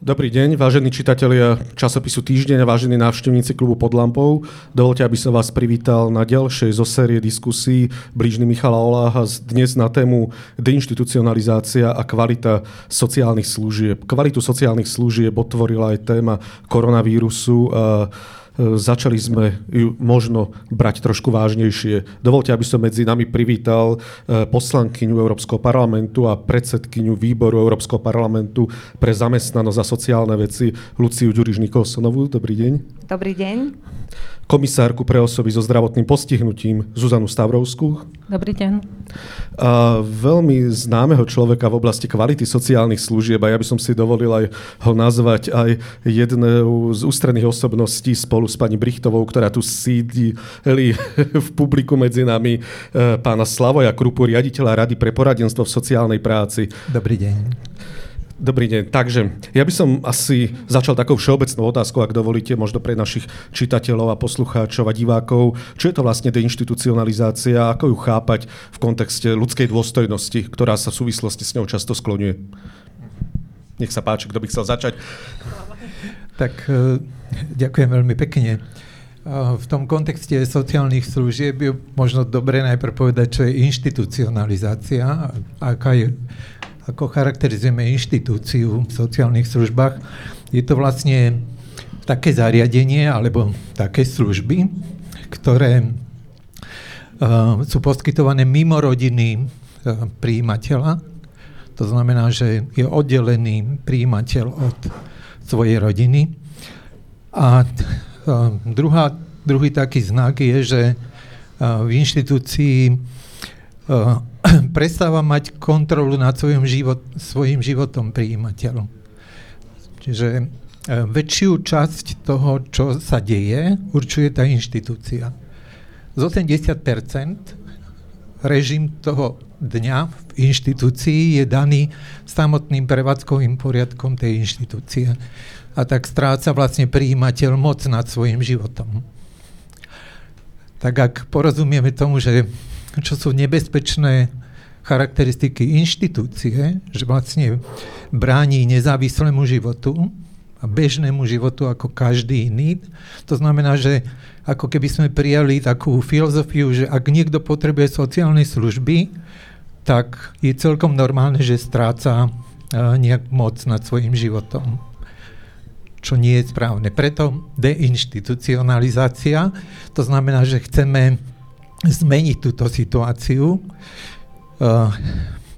Dobrý deň, vážení čitatelia časopisu Týždeň a vážení návštevníci klubu Pod lampou. Dovolte, aby som vás privítal na ďalšej zo série diskusí Blížny Michala Oláha dnes na tému deinstitucionalizácia a kvalita sociálnych služieb. Kvalitu sociálnych služieb otvorila aj téma koronavírusu. Začali sme ju možno brať trošku vážnejšie. Dovolte, aby som medzi nami privítal e, poslankyňu Európskeho parlamentu a predsedkyňu výboru Európskeho parlamentu pre zamestnanosť a sociálne veci Luciu Ďuriš Nikolsonovú. Dobrý deň. Dobrý deň komisárku pre osoby so zdravotným postihnutím Zuzanu Stavrovskú. Dobrý deň. A veľmi známeho človeka v oblasti kvality sociálnych služieb a ja by som si dovolil aj ho nazvať aj jednou z ústredných osobností spolu s pani Brichtovou, ktorá tu sídli v publiku medzi nami, e, pána Slavoja Krupu, riaditeľa Rady pre poradenstvo v sociálnej práci. Dobrý deň. Dobrý deň. Takže ja by som asi začal takou všeobecnou otázkou, ak dovolíte, možno pre našich čitateľov a poslucháčov a divákov. Čo je to vlastne deinstitucionalizácia, ako ju chápať v kontexte ľudskej dôstojnosti, ktorá sa v súvislosti s ňou často skloňuje? Nech sa páči, kto by chcel začať. Tak e, ďakujem veľmi pekne. E, v tom kontexte sociálnych služieb je možno dobre najprv povedať, čo je inštitucionalizácia, aká je ako charakterizujeme inštitúciu v sociálnych službách, je to vlastne také zariadenie alebo také služby, ktoré uh, sú poskytované mimo rodiny uh, príjimateľa. To znamená, že je oddelený príjimateľ od svojej rodiny. A uh, druhá, druhý taký znak je, že v inštitúcii prestáva mať kontrolu nad svojim, život, svojim životom príjimateľom. Čiže e, väčšiu časť toho, čo sa deje, určuje tá inštitúcia. Z 80% režim toho dňa v inštitúcii je daný samotným prevádzkovým poriadkom tej inštitúcie. A tak stráca vlastne príjimateľ moc nad svojim životom. Tak ak porozumieme tomu, že čo sú nebezpečné charakteristiky inštitúcie, že vlastne bráni nezávislému životu a bežnému životu ako každý iný. To znamená, že ako keby sme prijali takú filozofiu, že ak niekto potrebuje sociálne služby, tak je celkom normálne, že stráca nejak moc nad svojim životom čo nie je správne. Preto deinstitucionalizácia, to znamená, že chceme zmeniť túto situáciu,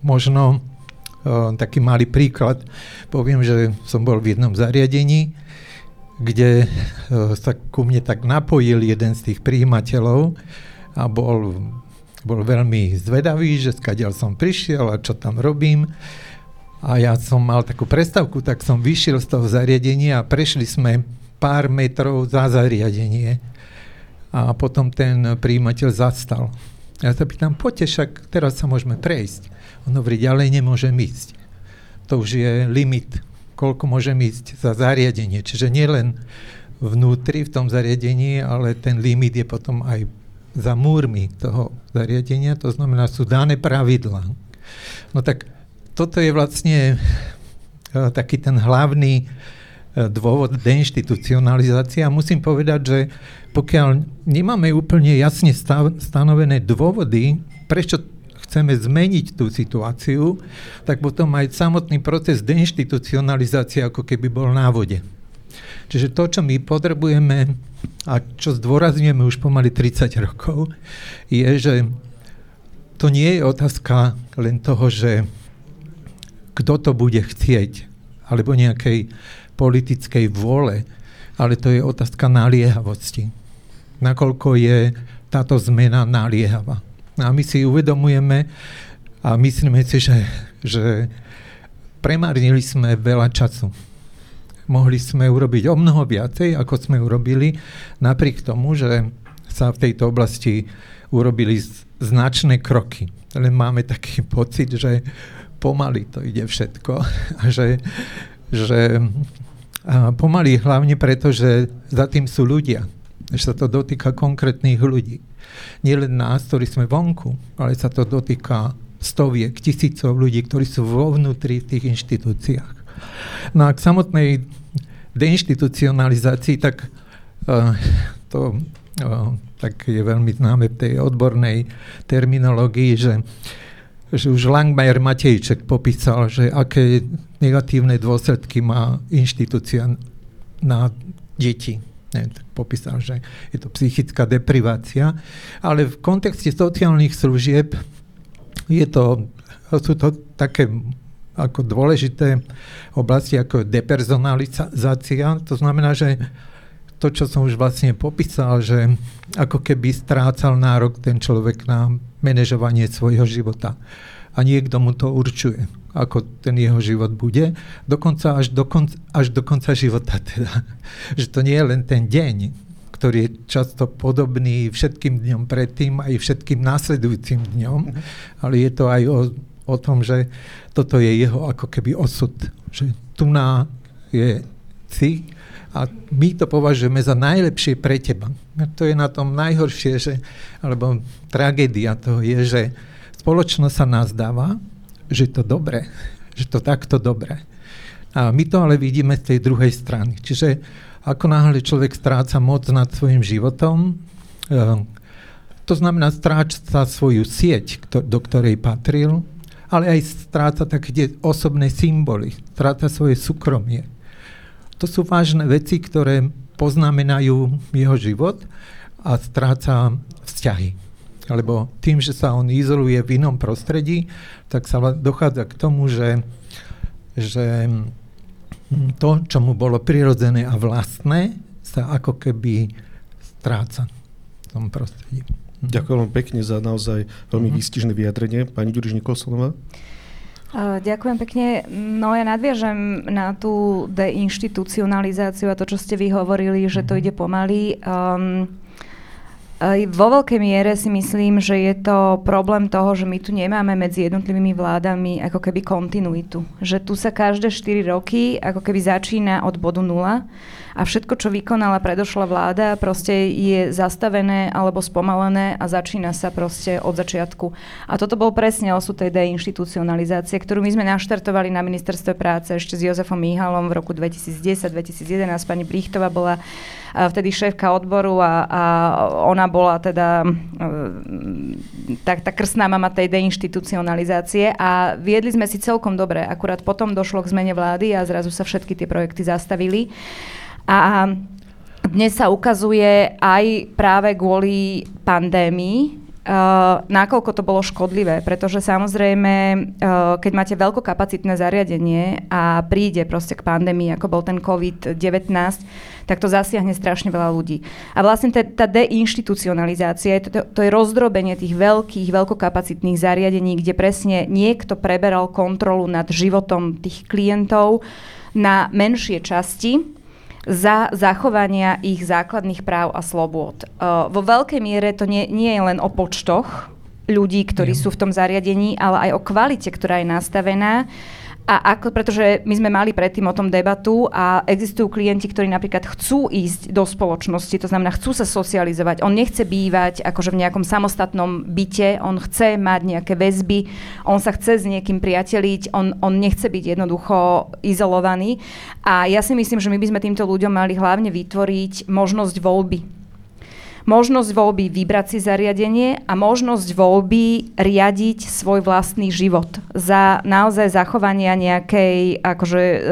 možno uh, taký malý príklad. Poviem, že som bol v jednom zariadení, kde uh, sa ku mne tak napojil jeden z tých príjimateľov a bol, bol veľmi zvedavý, že skadiaľ som prišiel a čo tam robím. A ja som mal takú predstavku, tak som vyšiel z toho zariadenia a prešli sme pár metrov za zariadenie. A potom ten príjimateľ zastal. Ja sa pýtam, poďte však, teraz sa môžeme prejsť. On hovorí, ďalej nemôžem ísť. To už je limit, koľko môžem ísť za zariadenie. Čiže nielen vnútri v tom zariadení, ale ten limit je potom aj za múrmi toho zariadenia, to znamená, sú dané pravidlá. No tak toto je vlastne e, taký ten hlavný dôvod deinstitucionalizácie a musím povedať, že pokiaľ nemáme úplne jasne stanovené dôvody, prečo chceme zmeniť tú situáciu, tak potom aj samotný proces deinstitucionalizácie ako keby bol na vode. Čiže to, čo my potrebujeme a čo zdôrazňujeme už pomaly 30 rokov, je, že to nie je otázka len toho, že kto to bude chcieť, alebo nejakej politickej vôle, ale to je otázka naliehavosti nakoľko je táto zmena naliehavá. A my si uvedomujeme a myslíme si, že, že premárnili sme veľa času. Mohli sme urobiť o mnoho viacej, ako sme urobili, napriek tomu, že sa v tejto oblasti urobili značné kroky. Len máme taký pocit, že pomaly to ide všetko. A že, že pomaly hlavne preto, že za tým sú ľudia že sa to dotýka konkrétnych ľudí. Nie len nás, ktorí sme vonku, ale sa to dotýka stoviek, tisícov ľudí, ktorí sú vo vnútri v tých inštitúciách. No a k samotnej deinstitucionalizácii, tak uh, to uh, tak je veľmi známe v tej odbornej terminológii, že, že už Langmajer Matejček popísal, že aké negatívne dôsledky má inštitúcia na deti. Ne, tak popísal, že je to psychická deprivácia, ale v kontexte sociálnych služieb je to, sú to také ako dôležité oblasti ako depersonalizácia. To znamená, že to, čo som už vlastne popísal, že ako keby strácal nárok ten človek na manažovanie svojho života. A niekto mu to určuje, ako ten jeho život bude, dokonca až do, konca, až do konca života teda. Že to nie je len ten deň, ktorý je často podobný všetkým dňom predtým aj všetkým následujúcim dňom, ale je to aj o, o tom, že toto je jeho ako keby osud, že tu na je si a my to považujeme za najlepšie pre teba. To je na tom najhoršie, že, alebo tragédia toho je, že spoločnosť sa nazdáva, že to dobre, že to takto dobre. A my to ale vidíme z tej druhej strany. Čiže ako náhle človek stráca moc nad svojim životom, eh, to znamená stráca svoju sieť, do ktorej patril, ale aj stráca také osobné symboly, stráca svoje súkromie. To sú vážne veci, ktoré poznamenajú jeho život a stráca vzťahy. Lebo tým, že sa on izoluje v inom prostredí, tak sa dochádza k tomu, že, že to, čo mu bolo prirodzené a vlastné, sa ako keby stráca v tom prostredí. Ďakujem vám pekne za naozaj veľmi mm-hmm. výstižné vyjadrenie. Pani Ďuriš Nikolsonová. Ďakujem pekne. No ja nadviažem na tú deinstitucionalizáciu a to, čo ste vy hovorili, že to ide pomaly. Um, vo veľkej miere si myslím, že je to problém toho, že my tu nemáme medzi jednotlivými vládami ako keby kontinuitu. Že tu sa každé 4 roky ako keby začína od bodu nula a všetko, čo vykonala predošla vláda, proste je zastavené alebo spomalené a začína sa proste od začiatku. A toto bol presne osud tej deinstitucionalizácie, ktorú my sme naštartovali na ministerstve práce ešte s Jozefom Mihalom v roku 2010-2011. Pani Brichtová bola vtedy šéfka odboru a, a ona bola teda tak, tá krstná mama tej deinstitucionalizácie a viedli sme si celkom dobre. Akurát potom došlo k zmene vlády a zrazu sa všetky tie projekty zastavili. A dnes sa ukazuje aj práve kvôli pandémii, Uh, nakoľko to bolo škodlivé, pretože samozrejme, uh, keď máte veľkokapacitné zariadenie a príde proste k pandémii, ako bol ten COVID-19, tak to zasiahne strašne veľa ľudí. A vlastne tá, tá deinstitucionalizácia, to, to je rozdrobenie tých veľkých, veľkokapacitných zariadení, kde presne niekto preberal kontrolu nad životom tých klientov na menšie časti, za zachovania ich základných práv a slobôd. Uh, vo veľkej miere to nie, nie je len o počtoch ľudí, ktorí sú v tom zariadení, ale aj o kvalite, ktorá je nastavená. A ako, pretože my sme mali predtým o tom debatu a existujú klienti, ktorí napríklad chcú ísť do spoločnosti, to znamená chcú sa socializovať. On nechce bývať akože v nejakom samostatnom byte, on chce mať nejaké väzby, on sa chce s niekým priateliť, on, on nechce byť jednoducho izolovaný. A ja si myslím, že my by sme týmto ľuďom mali hlavne vytvoriť možnosť voľby možnosť voľby vybrať si zariadenie a možnosť voľby riadiť svoj vlastný život za naozaj zachovania nejakej akože, e, e,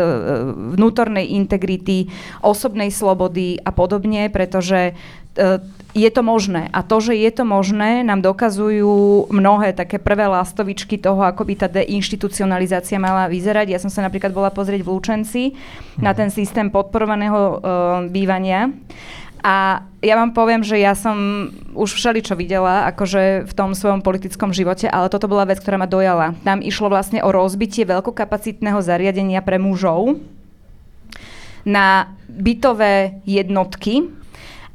vnútornej integrity, osobnej slobody a podobne, pretože e, je to možné. A to, že je to možné, nám dokazujú mnohé také prvé lastovičky toho, ako by tá deinstitucionalizácia mala vyzerať. Ja som sa napríklad bola pozrieť v Lučenci na mhm. ten systém podporovaného uh, bývania. A ja vám poviem, že ja som už všeličo videla, akože v tom svojom politickom živote, ale toto bola vec, ktorá ma dojala. Tam išlo vlastne o rozbitie veľkokapacitného zariadenia pre mužov na bytové jednotky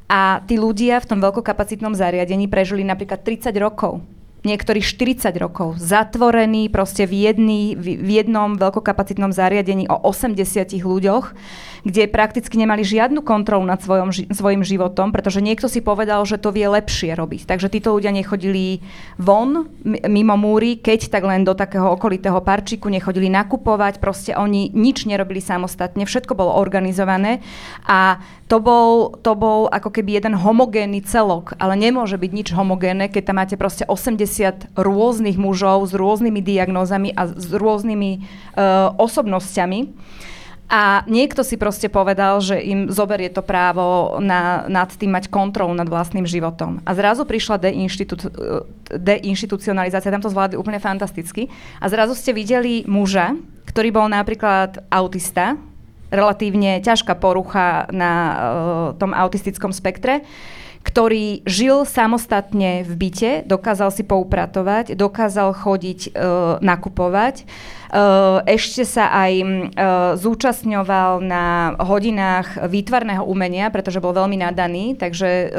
a tí ľudia v tom veľkokapacitnom zariadení prežili napríklad 30 rokov. Niektorí 40 rokov, zatvorení proste v, jedný, v jednom veľkokapacitnom zariadení o 80 ľuďoch, kde prakticky nemali žiadnu kontrolu nad svojom, svojim životom, pretože niekto si povedal, že to vie lepšie robiť. Takže títo ľudia nechodili von, mimo múry, keď tak len do takého okolitého parčíku, nechodili nakupovať, proste oni nič nerobili samostatne, všetko bolo organizované a to bol, to bol ako keby jeden homogénny celok, ale nemôže byť nič homogénne, keď tam máte proste 80 rôznych mužov s rôznymi diagnózami a s rôznymi uh, osobnosťami. A niekto si proste povedal, že im zoberie to právo na, nad tým mať kontrolu nad vlastným životom. A zrazu prišla deinštitu, deinstitucionalizácia, tam to zvládli úplne fantasticky. A zrazu ste videli muža, ktorý bol napríklad autista, relatívne ťažká porucha na uh, tom autistickom spektre, ktorý žil samostatne v byte, dokázal si poupratovať, dokázal chodiť, uh, nakupovať, uh, ešte sa aj uh, zúčastňoval na hodinách výtvarného umenia, pretože bol veľmi nadaný, takže uh,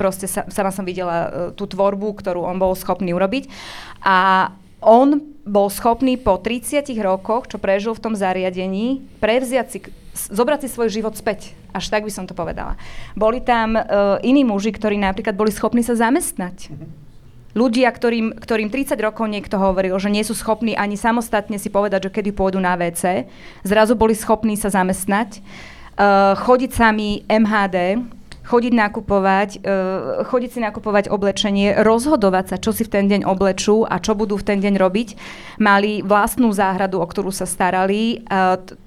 proste sa, sama som videla uh, tú tvorbu, ktorú on bol schopný urobiť. A on bol schopný po 30 rokoch, čo prežil v tom zariadení, prevziať si, zobrať si svoj život späť. Až tak by som to povedala. Boli tam uh, iní muži, ktorí napríklad boli schopní sa zamestnať. Ľudia, ktorým, ktorým 30 rokov niekto hovoril, že nie sú schopní ani samostatne si povedať, že kedy pôjdu na WC, zrazu boli schopní sa zamestnať, uh, chodiť sami MHD, chodiť nakupovať, uh, chodiť si nakupovať oblečenie, rozhodovať sa, čo si v ten deň oblečú a čo budú v ten deň robiť. Mali vlastnú záhradu, o ktorú sa starali.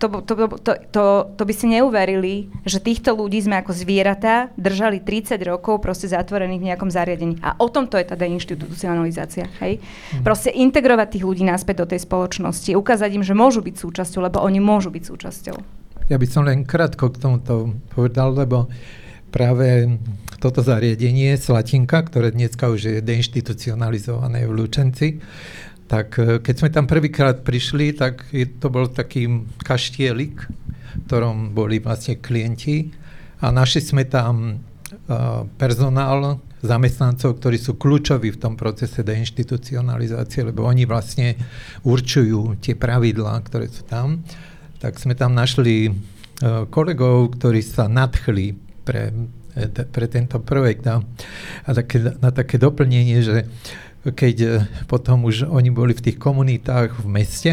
To, to, to, to, to, by si neuverili, že týchto ľudí sme ako zvieratá držali 30 rokov proste zatvorených v nejakom zariadení. A o tom to je tá deinstitucionalizácia. Hej? Mm. Proste integrovať tých ľudí naspäť do tej spoločnosti, ukázať im, že môžu byť súčasťou, lebo oni môžu byť súčasťou. Ja by som len krátko k tomuto povedal, lebo uh, práve toto zariadenie Slatinka, ktoré dneska už je deinstitucionalizované v Lučenci, tak e, keď sme tam prvýkrát prišli, tak to bol taký kaštielik, v ktorom boli vlastne klienti a našli sme tam uh, personál, zamestnancov, ktorí sú kľúčoví v tom procese deinstitucionalizácie, lebo oni vlastne určujú tie pravidlá, ktoré sú tam. Tak sme tam našli uh, kolegov, ktorí sa nadchli pre, pre tento projekt. A, a také, na také doplnenie, že keď e, potom už oni boli v tých komunitách v meste,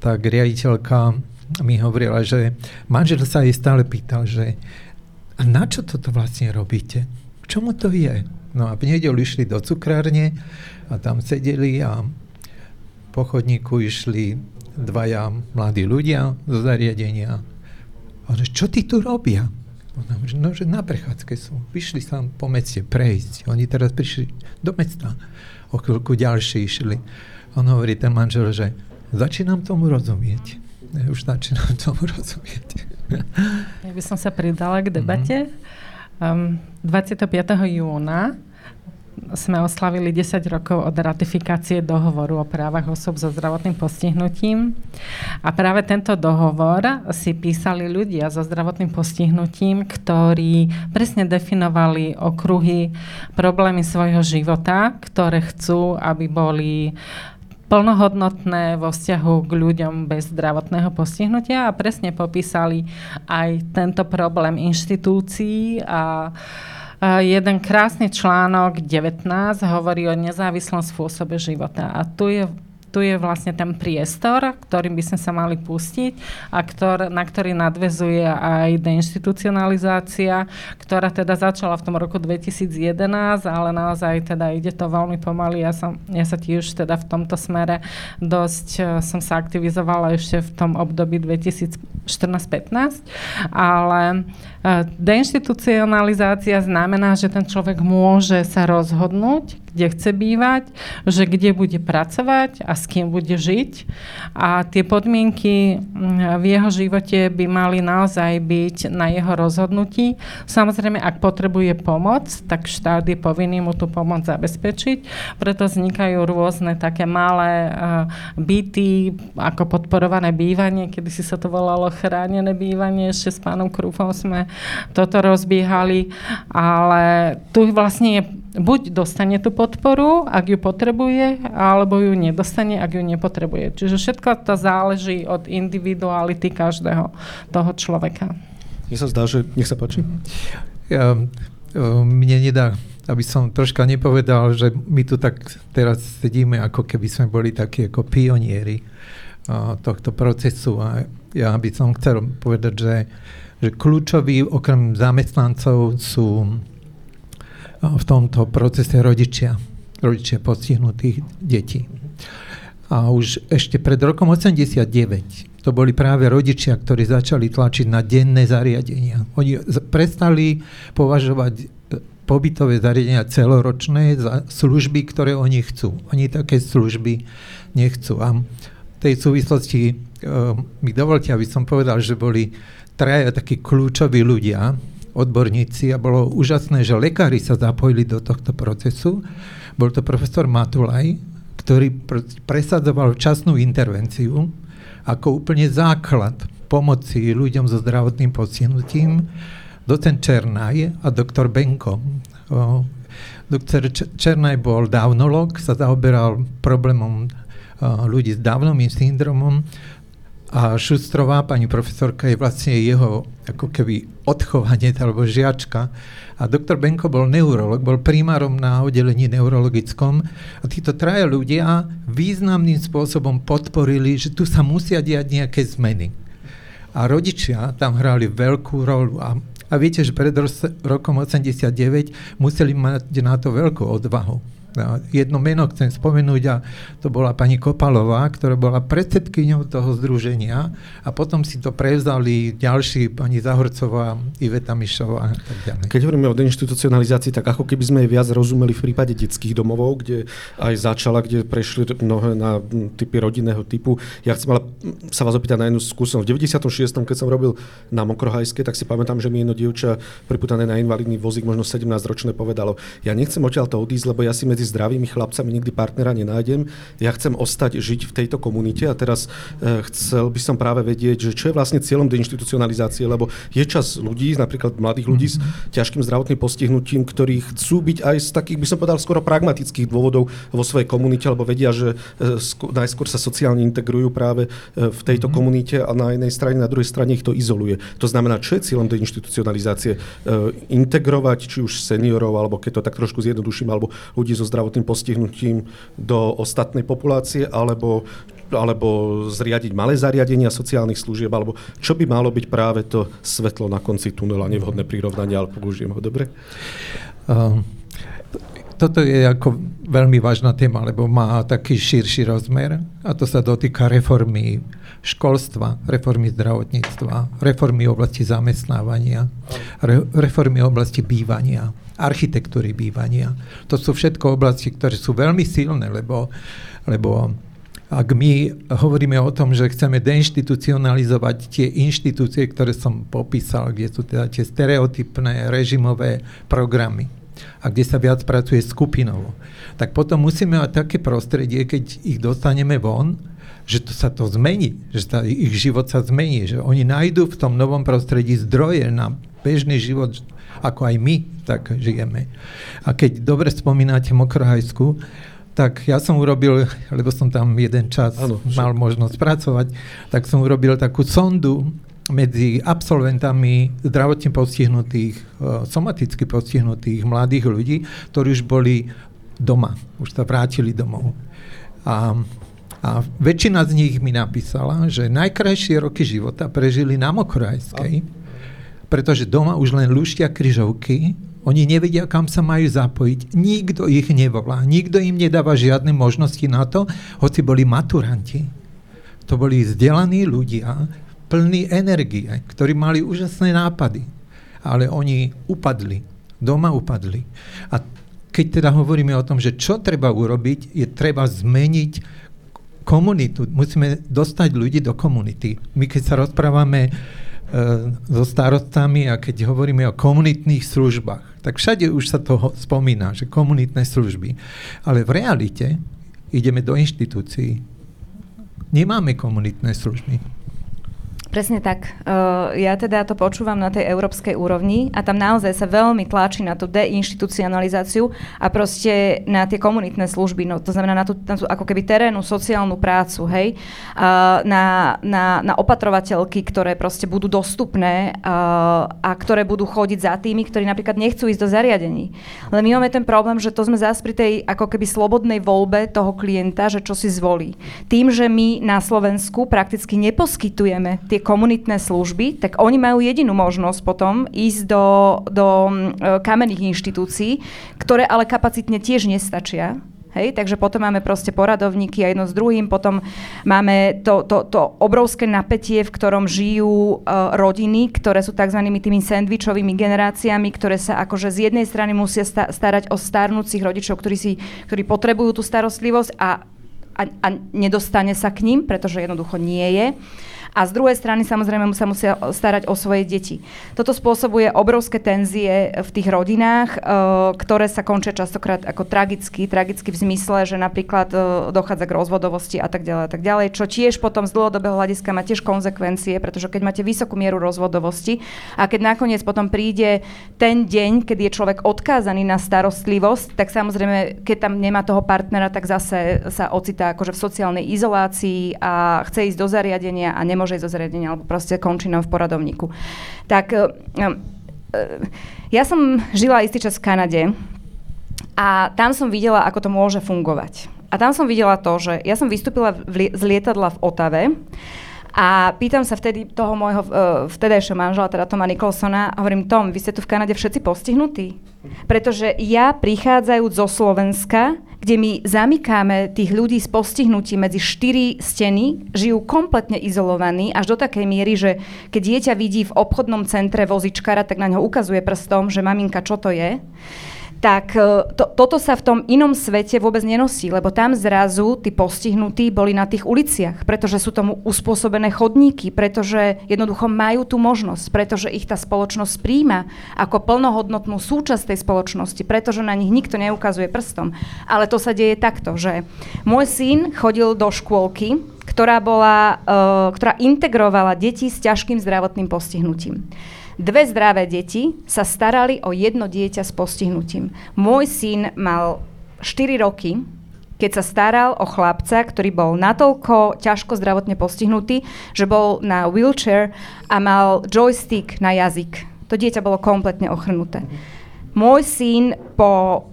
tak riaditeľka mi hovorila, že manžel sa jej stále pýtal, že a na čo toto vlastne robíte? K čomu to je? No a v nedelu išli do cukrárne a tam sedeli a po chodníku išli dvaja mladí ľudia zo zariadenia. A čo ty tu robia? No, že na prechádzke sú. Vyšli sa po meste prejsť. Oni teraz prišli do mesta. O chvíľku ďalšie išli. On hovorí, ten manžel, že začínam tomu rozumieť. Ja už začínam tomu rozumieť. Ja by som sa pridala k debate. Um, 25. júna sme oslavili 10 rokov od ratifikácie dohovoru o právach osob so zdravotným postihnutím. A práve tento dohovor si písali ľudia so zdravotným postihnutím, ktorí presne definovali okruhy, problémy svojho života, ktoré chcú, aby boli plnohodnotné vo vzťahu k ľuďom bez zdravotného postihnutia a presne popísali aj tento problém inštitúcií a uh, jeden krásny článok 19 hovorí o nezávislom spôsobe života. A tu je tu je vlastne ten priestor, ktorým by sme sa mali pustiť a ktor, na ktorý nadvezuje aj deinstitucionalizácia, ktorá teda začala v tom roku 2011, ale naozaj teda ide to veľmi pomaly. Ja, som, ja sa tiež teda v tomto smere dosť uh, som sa aktivizovala ešte v tom období 2014-15, ale uh, deinstitucionalizácia znamená, že ten človek môže sa rozhodnúť, kde chce bývať, že kde bude pracovať a s kým bude žiť. A tie podmienky v jeho živote by mali naozaj byť na jeho rozhodnutí. Samozrejme, ak potrebuje pomoc, tak štát je povinný mu tú pomoc zabezpečiť. Preto vznikajú rôzne také malé uh, byty, ako podporované bývanie, kedy si sa to volalo chránené bývanie, ešte s pánom Krúfom sme toto rozbiehali, ale tu vlastne je buď dostane tú podporu, ak ju potrebuje, alebo ju nedostane, ak ju nepotrebuje. Čiže všetko to záleží od individuality každého toho človeka. Mne sa zdá, že... Nech sa páči. Ja, e, mne nedá, aby som troška nepovedal, že my tu tak teraz sedíme, ako keby sme boli takí ako pionieri tohto procesu. A ja by som chcel povedať, že, že kľúčoví okrem zamestnancov sú v tomto procese rodičia, rodičia postihnutých detí. A už ešte pred rokom 89 to boli práve rodičia, ktorí začali tlačiť na denné zariadenia. Oni prestali považovať e, pobytové zariadenia celoročné za služby, ktoré oni chcú. Oni také služby nechcú. A v tej súvislosti uh, mi dovolte, aby som povedal, že boli traja takí kľúčoví ľudia, odborníci a bolo úžasné, že lekári sa zapojili do tohto procesu. Bol to profesor Matulaj, ktorý pr- presadzoval včasnú intervenciu ako úplne základ pomoci ľuďom so zdravotným postihnutím. Docent Černaj a doktor Benko. Doktor Černaj bol dávnolog, sa zaoberal problémom ľudí s dávnovým syndromom a Šustrová, pani profesorka, je vlastne jeho ako keby odchovanie alebo žiačka. A doktor Benko bol neurolog, bol primárom na oddelení neurologickom a títo traja ľudia významným spôsobom podporili, že tu sa musia diať nejaké zmeny. A rodičia tam hrali veľkú rolu a a viete, že pred rokom 89 museli mať na to veľkú odvahu jedno meno chcem spomenúť a to bola pani Kopalová, ktorá bola predsedkyňou toho združenia a potom si to prevzali ďalší pani Zahorcová, Iveta Mišová a tak ďalej. Keď hovoríme o deinstitucionalizácii, tak ako keby sme viac rozumeli v prípade detských domovov, kde aj začala, kde prešli mnohé na typy rodinného typu. Ja chcem ale sa vás opýtať na jednu skúsenosť. V 96. keď som robil na Mokrohajske, tak si pamätám, že mi jedno dievča priputané na invalidný vozík, možno 17 ročné, povedalo, ja nechcem odtiaľ to odísť, lebo ja si medzi zdravými chlapcami nikdy partnera nenájdem. Ja chcem ostať žiť v tejto komunite a teraz e, chcel by som práve vedieť, že čo je vlastne cieľom deinstitucionalizácie, lebo je čas ľudí, napríklad mladých ľudí mm-hmm. s ťažkým zdravotným postihnutím, ktorí chcú byť aj z takých, by som povedal, skoro pragmatických dôvodov vo svojej komunite, lebo vedia, že e, najskôr sa sociálne integrujú práve e, v tejto mm-hmm. komunite a na jednej strane, na druhej strane ich to izoluje. To znamená, čo je cieľom deinstitucionalizácie? Integrovať či už seniorov, alebo keď to tak trošku zjednoduším, alebo ľudí so zdravotným postihnutím do ostatnej populácie, alebo alebo zriadiť malé zariadenia sociálnych služieb, alebo čo by malo byť práve to svetlo na konci tunela, nevhodné prirovnanie, ale použijem ho dobre? Uh, toto je ako veľmi vážna téma, lebo má taký širší rozmer a to sa dotýka reformy školstva, reformy zdravotníctva, reformy oblasti zamestnávania, re, reformy oblasti bývania architektúry bývania. To sú všetko oblasti, ktoré sú veľmi silné, lebo, lebo ak my hovoríme o tom, že chceme deinstitucionalizovať tie inštitúcie, ktoré som popísal, kde sú teda tie stereotypné režimové programy a kde sa viac pracuje skupinovo, tak potom musíme mať také prostredie, keď ich dostaneme von, že to sa to zmení, že sa, ich život sa zmení, že oni nájdú v tom novom prostredí zdroje na bežný život, ako aj my tak žijeme. A keď dobre spomínate Mokrohajsku, tak ja som urobil, lebo som tam jeden čas ano, mal možnosť pracovať, tak som urobil takú sondu medzi absolventami zdravotne postihnutých, e, somaticky postihnutých mladých ľudí, ktorí už boli doma, už sa vrátili domov. A, a väčšina z nich mi napísala, že najkrajšie roky života prežili na Mokrajskej, pretože doma už len luštia kryžovky oni nevedia, kam sa majú zapojiť. Nikto ich nevolá. Nikto im nedáva žiadne možnosti na to, hoci boli maturanti. To boli vzdelaní ľudia, plní energie, ktorí mali úžasné nápady. Ale oni upadli. Doma upadli. A keď teda hovoríme o tom, že čo treba urobiť, je treba zmeniť komunitu. Musíme dostať ľudí do komunity. My keď sa rozprávame so starostami a keď hovoríme o komunitných službách, tak všade už sa to spomína, že komunitné služby. Ale v realite ideme do inštitúcií. Nemáme komunitné služby. Presne tak. Ja teda to počúvam na tej európskej úrovni a tam naozaj sa veľmi tlačí na tú deinstitucionalizáciu a proste na tie komunitné služby, no to znamená na tú, na tú ako keby terénnu sociálnu prácu, hej, na, na, na opatrovateľky, ktoré proste budú dostupné a ktoré budú chodiť za tými, ktorí napríklad nechcú ísť do zariadení. Ale my máme ten problém, že to sme zás pri tej ako keby slobodnej voľbe toho klienta, že čo si zvolí. Tým, že my na Slovensku prakticky neposkytujeme tie komunitné služby, tak oni majú jedinú možnosť potom ísť do, do e, kamenných inštitúcií, ktoré ale kapacitne tiež nestačia. Hej, takže potom máme proste poradovníky a jedno s druhým, potom máme to, to, to obrovské napätie, v ktorom žijú uh, rodiny, ktoré sú tzv. tými sandvičovými generáciami, ktoré sa akože z jednej strany musia sta- starať o starnúcich rodičov, ktorí, si, ktorí potrebujú tú starostlivosť a, a, a nedostane sa k ním, pretože jednoducho nie je a z druhej strany samozrejme sa musia starať o svoje deti. Toto spôsobuje obrovské tenzie v tých rodinách, e, ktoré sa končia častokrát ako tragicky, tragicky v zmysle, že napríklad e, dochádza k rozvodovosti a tak ďalej a tak ďalej, čo tiež potom z dlhodobého hľadiska má tiež konsekvencie, pretože keď máte vysokú mieru rozvodovosti a keď nakoniec potom príde ten deň, keď je človek odkázaný na starostlivosť, tak samozrejme, keď tam nemá toho partnera, tak zase sa ocitá akože v sociálnej izolácii a chce ísť do zariadenia a nemôže nemôže ísť do zariadenia alebo proste končí nám v poradovníku. Tak e, e, ja som žila istý čas v Kanade a tam som videla, ako to môže fungovať. A tam som videla to, že ja som vystúpila z lietadla v Otave a pýtam sa vtedy toho môjho uh, vtedajšieho manžela, teda Toma Nicholsona, a hovorím, Tom, vy ste tu v Kanade všetci postihnutí? Pretože ja prichádzajúc zo Slovenska, kde my zamykáme tých ľudí s postihnutím medzi štyri steny, žijú kompletne izolovaní až do takej miery, že keď dieťa vidí v obchodnom centre vozičkara, tak na ňo ukazuje prstom, že maminka, čo to je tak e, to, toto sa v tom inom svete vôbec nenosí, lebo tam zrazu tí postihnutí boli na tých uliciach, pretože sú tomu uspôsobené chodníky, pretože jednoducho majú tú možnosť, pretože ich tá spoločnosť príjma ako plnohodnotnú súčasť tej spoločnosti, pretože na nich nikto neukazuje prstom. Ale to sa deje takto, že môj syn chodil do škôlky, ktorá, bola, uh, ktorá integrovala deti s ťažkým zdravotným postihnutím. Dve zdravé deti sa starali o jedno dieťa s postihnutím. Môj syn mal 4 roky, keď sa staral o chlapca, ktorý bol natoľko ťažko zdravotne postihnutý, že bol na wheelchair a mal joystick na jazyk. To dieťa bolo kompletne ochrnuté. Môj syn po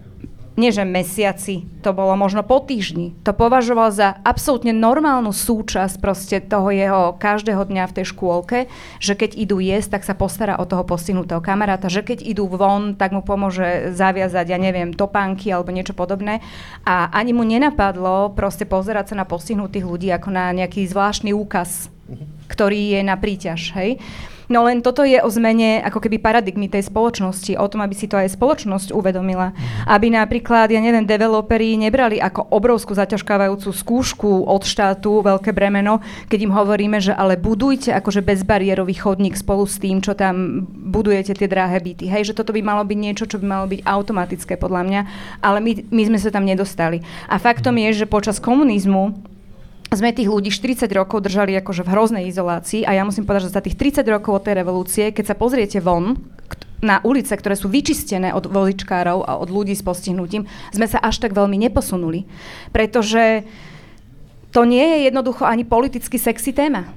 nie že mesiaci, to bolo možno po týždni. To považoval za absolútne normálnu súčasť proste toho jeho každého dňa v tej škôlke, že keď idú jesť, tak sa postará o toho postihnutého kamaráta, že keď idú von, tak mu pomôže zaviazať, ja neviem, topánky alebo niečo podobné. A ani mu nenapadlo proste pozerať sa na postihnutých ľudí ako na nejaký zvláštny úkaz, ktorý je na príťaž, hej. No len toto je o zmene ako keby paradigmy tej spoločnosti, o tom, aby si to aj spoločnosť uvedomila. Mhm. Aby napríklad, ja neviem, developeri nebrali ako obrovskú zaťažkávajúcu skúšku od štátu veľké bremeno, keď im hovoríme, že ale budujte akože bezbariérový chodník spolu s tým, čo tam budujete tie drahé byty. Hej, že toto by malo byť niečo, čo by malo byť automatické podľa mňa, ale my, my sme sa tam nedostali. A faktom je, že počas komunizmu sme tých ľudí 40 rokov držali akože v hroznej izolácii a ja musím povedať, že za tých 30 rokov od tej revolúcie, keď sa pozriete von, na ulice, ktoré sú vyčistené od voličkárov a od ľudí s postihnutím, sme sa až tak veľmi neposunuli. Pretože to nie je jednoducho ani politicky sexy téma.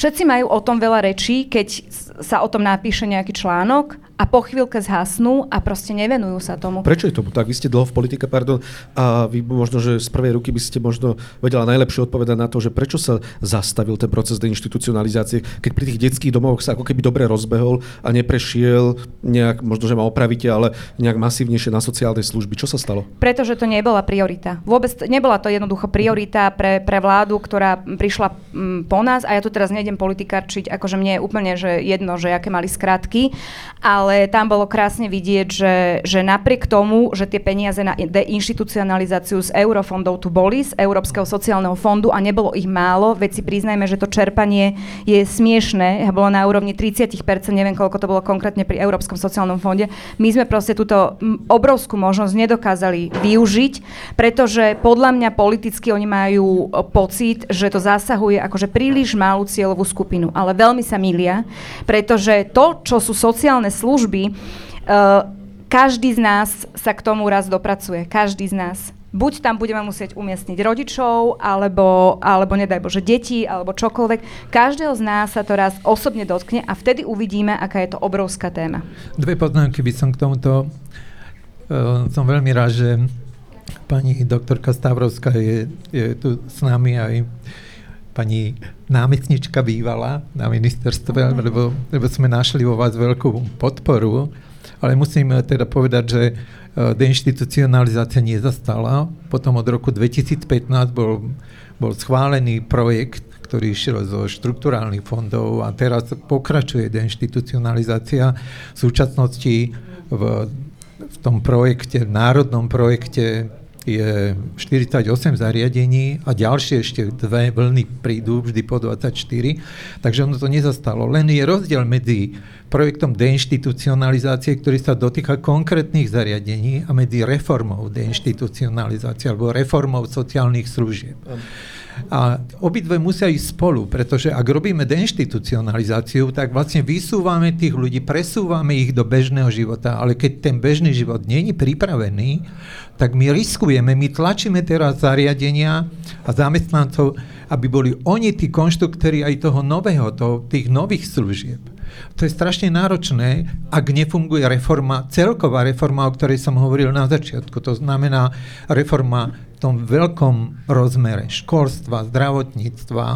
Všetci majú o tom veľa rečí, keď sa o tom napíše nejaký článok a po chvíľke zhasnú a proste nevenujú sa tomu. Prečo je tomu tak? Vy ste dlho v politike, pardon, a vy možno, že z prvej ruky by ste možno vedela najlepšie odpovedať na to, že prečo sa zastavil ten proces deinstitucionalizácie, keď pri tých detských domovoch sa ako keby dobre rozbehol a neprešiel nejak, možno, že ma opravíte, ale nejak masívnejšie na sociálnej služby. Čo sa stalo? Pretože to nebola priorita. Vôbec nebola to jednoducho priorita pre, pre vládu, ktorá prišla mm, po nás a ja tu teraz nejdem politikárčiť, akože mne je úplne že jedno, že aké mali skratky, ale ale tam bolo krásne vidieť, že, že napriek tomu, že tie peniaze na deinstitucionalizáciu z eurofondov tu boli, z Európskeho sociálneho fondu a nebolo ich málo, veď si priznajme, že to čerpanie je smiešné, bolo na úrovni 30%, neviem koľko to bolo konkrétne pri Európskom sociálnom fonde. My sme proste túto obrovskú možnosť nedokázali využiť, pretože podľa mňa politicky oni majú pocit, že to zasahuje akože príliš malú cieľovú skupinu, ale veľmi sa milia, pretože to, čo sú sociálne služby, uh, každý z nás sa k tomu raz dopracuje. Každý z nás. Buď tam budeme musieť umiestniť rodičov, alebo, alebo nedaj Bože deti, alebo čokoľvek. Každého z nás sa to raz osobne dotkne a vtedy uvidíme, aká je to obrovská téma. Dve poznámky by som k tomuto. Uh, som veľmi rád, že pani doktorka Stavrovská je, je tu s nami aj pani námestnička bývala na ministerstve, lebo, lebo sme našli vo vás veľkú podporu, ale musím teda povedať, že e, deinstitucionalizácia nezastala. Potom od roku 2015 bol, bol schválený projekt, ktorý išiel zo štrukturálnych fondov a teraz pokračuje deinstitucionalizácia. V súčasnosti v, v tom projekte, v národnom projekte je 48 zariadení a ďalšie ešte dve vlny prídu vždy po 24, takže ono to nezastalo. Len je rozdiel medzi projektom deinstitucionalizácie, ktorý sa dotýka konkrétnych zariadení a medzi reformou deinstitucionalizácie alebo reformou sociálnych služieb. A obidve musia ísť spolu, pretože ak robíme deinstitucionalizáciu, tak vlastne vysúvame tých ľudí, presúvame ich do bežného života, ale keď ten bežný život není pripravený, tak my riskujeme, my tlačíme teraz zariadenia a zamestnancov, aby boli oni tí konštruktory aj toho nového, toho, tých nových služieb. To je strašne náročné, ak nefunguje reforma, celková reforma, o ktorej som hovoril na začiatku. To znamená reforma v tom veľkom rozmere školstva, zdravotníctva,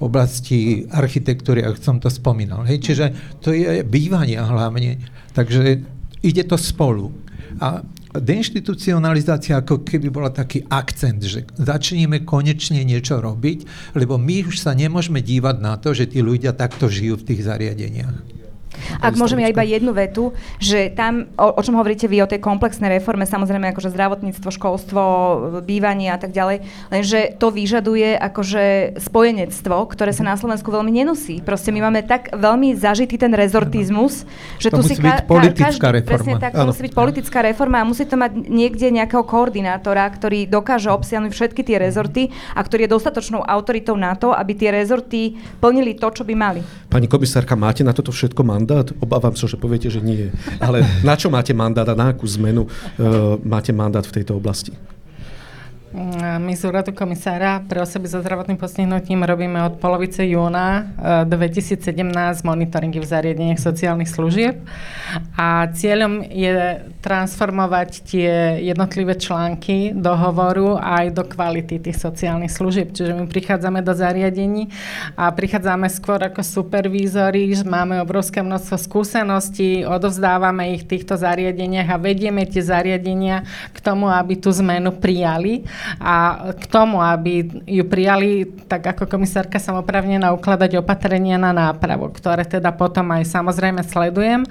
oblasti architektúry, ako som to spomínal. Hej, čiže to je bývanie hlavne. Takže ide to spolu. A deinstitucionalizácia ako keby bola taký akcent, že začneme konečne niečo robiť, lebo my už sa nemôžeme dívať na to, že tí ľudia takto žijú v tých zariadeniach. Ak môžem ja iba jednu vetu, že tam, o, o čom hovoríte vy, o tej komplexnej reforme, samozrejme akože zdravotníctvo, školstvo, bývanie a tak ďalej, lenže to vyžaduje akože spojenectvo, ktoré sa na Slovensku veľmi nenosí. Proste my máme tak veľmi zažitý ten rezortizmus, že to tu si ka- politická každý, reforma. Presne tak, to musí byť politická reforma a musí to mať niekde nejakého koordinátora, ktorý dokáže obsiahnuť všetky tie rezorty a ktorý je dostatočnou autoritou na to, aby tie rezorty plnili to, čo by mali. Pani komisárka, máte na toto všetko mandát? Obávam sa, že poviete, že nie. Ale na čo máte mandát a na akú zmenu uh, máte mandát v tejto oblasti? My z úradu komisára pre osoby so zdravotným postihnutím robíme od polovice júna 2017 e, monitoringy v zariadeniach sociálnych služieb a cieľom je transformovať tie jednotlivé články dohovoru aj do kvality tých sociálnych služieb. Čiže my prichádzame do zariadení a prichádzame skôr ako supervízori, máme obrovské množstvo skúseností, odovzdávame ich v týchto zariadeniach a vedieme tie zariadenia k tomu, aby tú zmenu prijali a k tomu, aby ju prijali, tak ako komisárka som opravnená ukladať opatrenia na nápravu, ktoré teda potom aj samozrejme sledujem.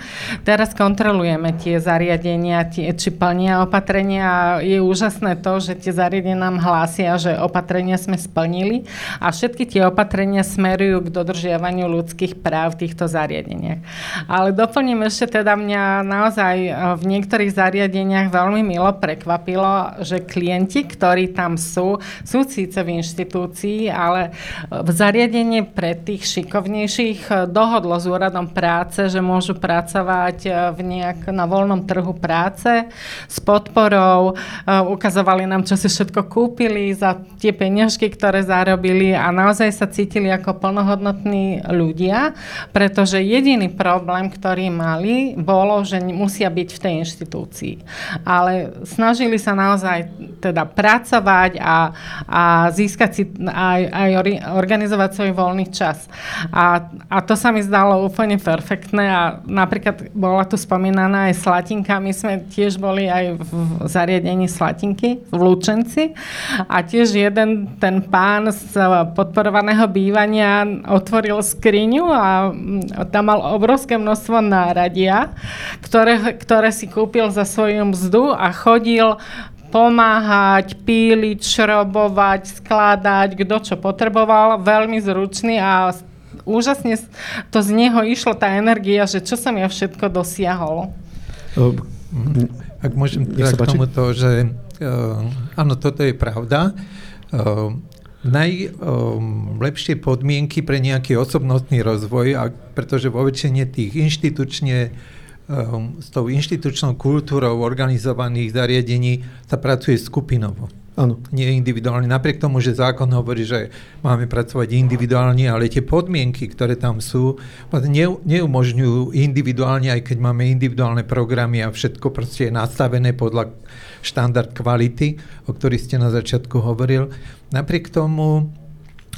Teraz kontrolujeme tie zariadenia, tie, či plnia opatrenia je úžasné to, že tie zariadenia nám hlásia, že opatrenia sme splnili a všetky tie opatrenia smerujú k dodržiavaniu ľudských práv v týchto zariadeniach. Ale doplním ešte teda mňa naozaj v niektorých zariadeniach veľmi milo prekvapilo, že klienti, ktorí ktorí tam sú, sú síce v inštitúcii, ale v zariadení pre tých šikovnejších eh, dohodlo s úradom práce, že môžu pracovať eh, v nejak na voľnom trhu práce s podporou. Ukazovali nám, čo si všetko kúpili za tie peňažky, ktoré zarobili a naozaj sa cítili ako plnohodnotní ľudia, pretože jediný problém, ktorý mali, bolo, že musia byť v tej inštitúcii. Ale snažili sa naozaj teda pracovať pracovať a, a získať si aj, aj organizovať svoj voľný čas. A, a to sa mi zdalo úplne perfektné a napríklad bola tu spomínaná aj Slatinka, my sme tiež boli aj v zariadení Slatinky v Lučenci a tiež jeden ten pán z podporovaného bývania otvoril skriňu a tam mal obrovské množstvo náradia, ktoré, ktoré si kúpil za svoju mzdu a chodil pomáhať, píliť, šrobovať, skladať, kto čo potreboval, veľmi zručný a úžasne to z neho išlo tá energia, že čo som ja všetko dosiahol. Ak môžem teda k tomuto, že uh, áno, toto je pravda. Uh, najlepšie um, podmienky pre nejaký osobnostný rozvoj, a pretože vo väčšine tých inštitučne um, s tou inštitučnou kultúrou organizovaných zariadení sa pracuje skupinovo. Áno. Nie individuálne. Napriek tomu, že zákon hovorí, že máme pracovať individuálne, ale tie podmienky, ktoré tam sú, ne, neumožňujú individuálne, aj keď máme individuálne programy a všetko proste je nastavené podľa štandard kvality, o ktorých ste na začiatku hovoril. Napriek tomu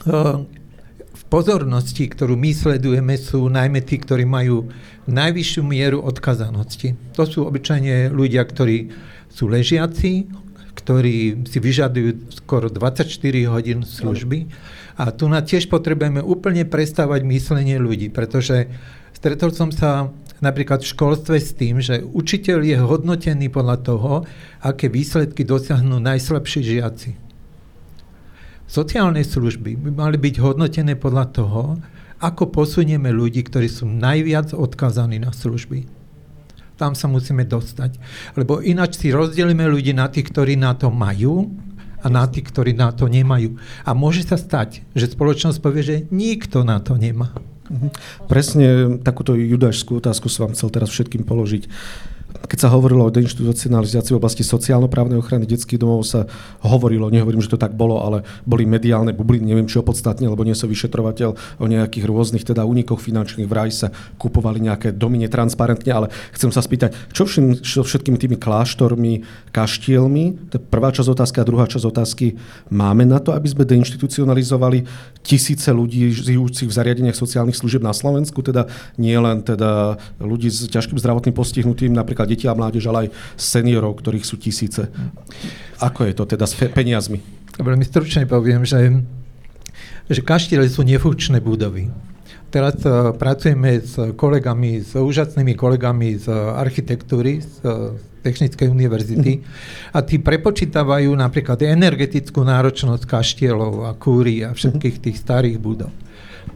eh, v pozornosti, ktorú my sledujeme, sú najmä tí, ktorí majú najvyššiu mieru odkazanosti. To sú obyčajne ľudia, ktorí sú ležiaci, ktorí si vyžadujú skoro 24 hodín služby. A tu na tiež potrebujeme úplne prestávať myslenie ľudí, pretože stretol som sa napríklad v školstve s tým, že učiteľ je hodnotený podľa toho, aké výsledky dosiahnu najslabší žiaci. Sociálne služby by mali byť hodnotené podľa toho, ako posunieme ľudí, ktorí sú najviac odkazaní na služby. Tam sa musíme dostať. Lebo ináč si rozdelíme ľudí na tých, ktorí na to majú a na tých, ktorí na to nemajú. A môže sa stať, že spoločnosť povie, že nikto na to nemá. Mhm. Presne takúto judášskú otázku som vám chcel teraz všetkým položiť. Keď sa hovorilo o deinstitucionalizácii v oblasti sociálno-právnej ochrany detských domov, sa hovorilo, nehovorím, že to tak bolo, ale boli mediálne bubliny, neviem, či opodstatne, lebo nie som vyšetrovateľ o nejakých rôznych teda únikoch finančných, vraj sa kupovali nejaké domy netransparentne, ale chcem sa spýtať, čo, všim, čo všetkými tými kláštormi, kaštielmi, to je prvá časť otázky. A druhá časť otázky, máme na to, aby sme deinstitucionalizovali tisíce ľudí žijúcich v zariadeniach sociálnych služieb na Slovensku, teda nie len teda ľudí s ťažkým zdravotným postihnutím, napríklad deti a mládež, ale aj seniorov, ktorých sú tisíce. Ako je to teda s peniazmi? Veľmi stručne poviem, že, že kaštiele sú nefunkčné budovy. Teraz uh, pracujeme s kolegami, s úžasnými kolegami z architektúry, z uh, Technickej univerzity a tí prepočítavajú napríklad energetickú náročnosť kaštielov a kúry a všetkých tých starých budov.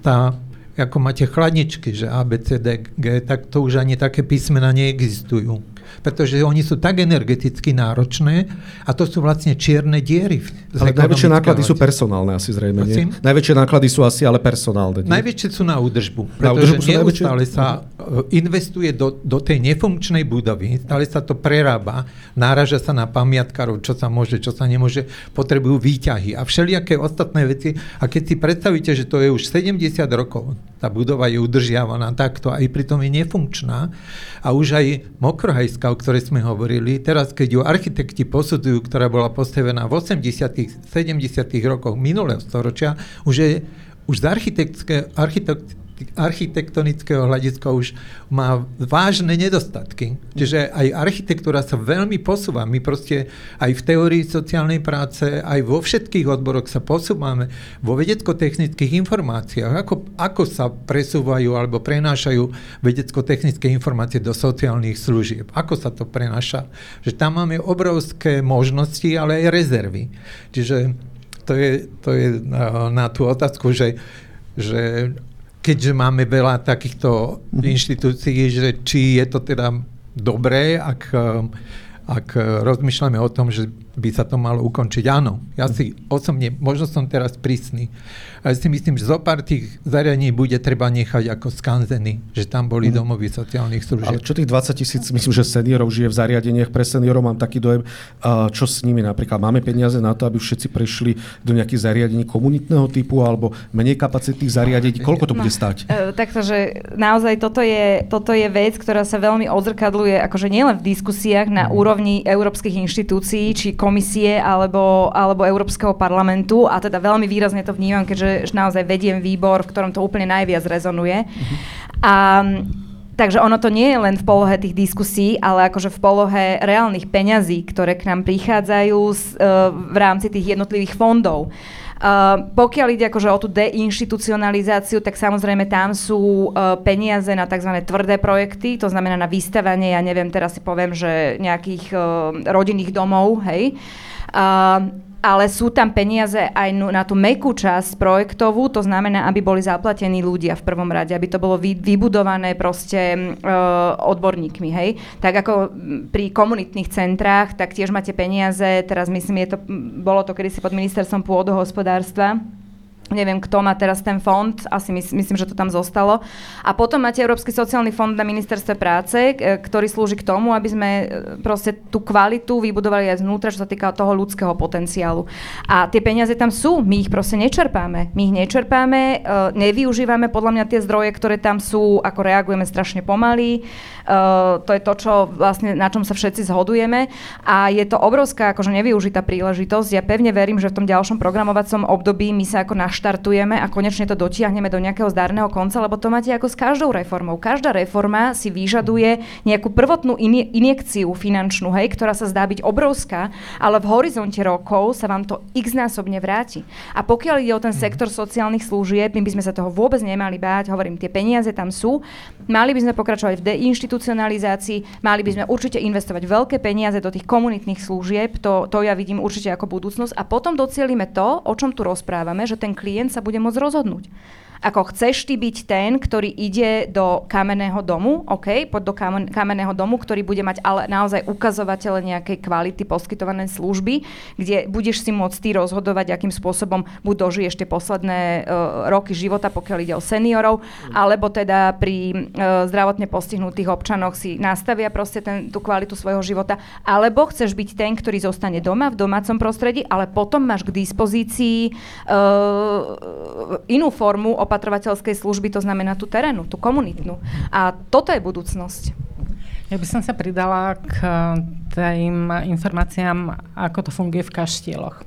Tá ako máte chladničky, že A, B, C, D, G, tak to už ani také písmena neexistujú pretože oni sú tak energeticky náročné a to sú vlastne čierne diery. Ale najväčšie náklady sú personálne asi zrejme, nie? Najväčšie náklady sú asi ale personálne. Nie? Najväčšie sú na údržbu, pretože na údržbu neustále sa e, investuje do, do tej nefunkčnej budovy, stále sa to prerába, náraža sa na pamiatkárov, čo sa môže, čo sa nemôže, potrebujú výťahy a všelijaké ostatné veci. A keď si predstavíte, že to je už 70 rokov, tá budova je udržiavaná takto, aj pritom je nefunkčná. A už aj mokrohajská, o ktorej sme hovorili, teraz keď ju architekti posudzujú, ktorá bola postavená v 80 70 rokoch minulého storočia, už je už z architekt, architektonického hľadiska už má vážne nedostatky. Čiže aj architektúra sa veľmi posúva. My proste aj v teórii sociálnej práce, aj vo všetkých odboroch sa posúvame. Vo vedecko-technických informáciách, ako, ako sa presúvajú alebo prenášajú vedecko-technické informácie do sociálnych služieb. Ako sa to prenáša. Že tam máme obrovské možnosti, ale aj rezervy. Čiže to je, to je na, na tú otázku, že, že keďže máme veľa takýchto inštitúcií, že či je to teda dobré, ak, ak rozmýšľame o tom, že by sa to malo ukončiť. Áno, ja si osobne, možno som teraz prísny, ale si myslím, že zo pár tých zariadení bude treba nechať ako skanzeny, že tam boli mm. domovy sociálnych služieb. Ale čo tých 20 tisíc, myslím, že seniorov žije v zariadeniach pre seniorov, mám taký dojem, čo s nimi napríklad? Máme peniaze na to, aby všetci prešli do nejakých zariadení komunitného typu alebo menej kapacitných zariadení? Koľko to no, bude stať? E, takže naozaj toto je, toto je vec, ktorá sa veľmi odzrkadluje akože nielen v diskusiách na mm. úrovni európskych inštitúcií či komisie alebo, alebo Európskeho parlamentu a teda veľmi výrazne to vnímam, keďže naozaj vediem výbor, v ktorom to úplne najviac rezonuje. A Takže ono to nie je len v polohe tých diskusí, ale akože v polohe reálnych peňazí, ktoré k nám prichádzajú z, uh, v rámci tých jednotlivých fondov. Uh, pokiaľ ide akože o tú deinstitucionalizáciu, tak samozrejme tam sú uh, peniaze na tzv. tvrdé projekty, to znamená na vystavanie, ja neviem, teraz si poviem, že nejakých uh, rodinných domov, hej. Uh, ale sú tam peniaze aj na tú mekú časť projektovú, to znamená, aby boli zaplatení ľudia v prvom rade, aby to bolo vy, vybudované proste uh, odborníkmi, hej. Tak ako pri komunitných centrách, tak tiež máte peniaze, teraz myslím, je to, bolo to kedysi pod ministerstvom pôdohospodárstva, neviem, kto má teraz ten fond, asi mys- myslím, že to tam zostalo. A potom máte Európsky sociálny fond na ministerstve práce, ktorý slúži k tomu, aby sme e, proste tú kvalitu vybudovali aj znútra, čo sa týka toho ľudského potenciálu. A tie peniaze tam sú, my ich proste nečerpáme. My ich nečerpáme, e, nevyužívame podľa mňa tie zdroje, ktoré tam sú, ako reagujeme strašne pomaly. Uh, to je to, čo vlastne, na čom sa všetci zhodujeme a je to obrovská akože nevyužitá príležitosť. Ja pevne verím, že v tom ďalšom programovacom období my sa ako naštartujeme a konečne to dotiahneme do nejakého zdárneho konca, lebo to máte ako s každou reformou. Každá reforma si vyžaduje nejakú prvotnú in- injekciu finančnú, hej, ktorá sa zdá byť obrovská, ale v horizonte rokov sa vám to x násobne vráti. A pokiaľ ide o ten sektor sociálnych služieb, my by sme sa toho vôbec nemali báť, hovorím, tie peniaze tam sú, mali by sme pokračovať v deinštitúcii inštitucionalizácii. Mali by sme určite investovať veľké peniaze do tých komunitných služieb, to, to ja vidím určite ako budúcnosť a potom docielime to, o čom tu rozprávame, že ten klient sa bude môcť rozhodnúť. Ako chceš ty byť ten, ktorý ide do kamenného domu, OK, poď do kamen, kamenného domu, ktorý bude mať ale naozaj ukazovatele nejakej kvality poskytované služby, kde budeš si môcť ty rozhodovať, akým spôsobom buď dožiješ tie posledné uh, roky života, pokiaľ ide o seniorov, alebo teda pri uh, zdravotne postihnutých občanoch si nastavia proste ten, tú kvalitu svojho života, alebo chceš byť ten, ktorý zostane doma v domácom prostredí, ale potom máš k dispozícii uh, inú formu opatrovateľskej služby, to znamená tú terénu, tú komunitnú. A toto je budúcnosť. Ja by som sa pridala k tým informáciám, ako to funguje v kaštieloch.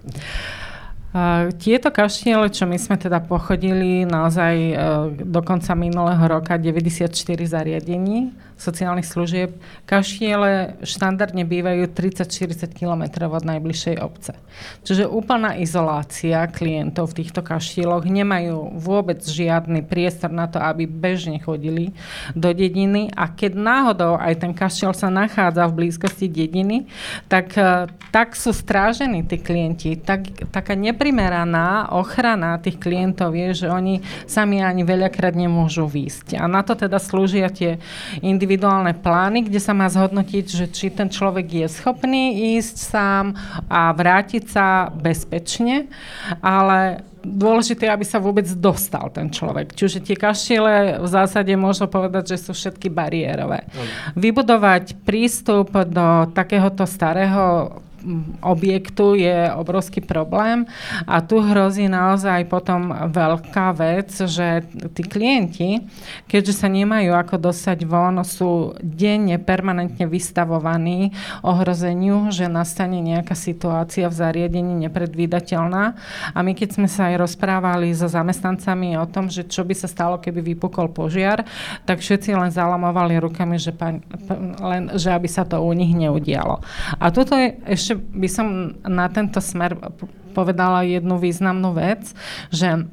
Uh, tieto kaštiele, čo my sme teda pochodili naozaj uh, do konca minulého roka 94 zariadení, sociálnych služieb. Kaštiele štandardne bývajú 30-40 km od najbližšej obce. Čiže úplná izolácia klientov v týchto kaštieloch nemajú vôbec žiadny priestor na to, aby bežne chodili do dediny a keď náhodou aj ten kaštiel sa nachádza v blízkosti dediny, tak, e, tak sú strážení tí klienti. Tak, taká neprimeraná ochrana tých klientov je, že oni sami ani veľakrát nemôžu výjsť. A na to teda slúžia tie individuálne individuálne plány, kde sa má zhodnotiť, že či ten človek je schopný ísť sám a vrátiť sa bezpečne, ale dôležité, aby sa vôbec dostal ten človek. Čiže tie kaštiele v zásade môžu povedať, že sú všetky bariérové. Vybudovať prístup do takéhoto starého objektu je obrovský problém a tu hrozí naozaj potom veľká vec, že tí klienti, keďže sa nemajú ako dostať von, sú denne permanentne vystavovaní ohrozeniu, že nastane nejaká situácia v zariadení nepredvídateľná. A my keď sme sa aj rozprávali so zamestnancami o tom, že čo by sa stalo, keby vypukol požiar, tak všetci len zalamovali rukami, že, pa, len, že aby sa to u nich neudialo. A toto je ešte ešte by som na tento smer povedala jednu významnú vec, že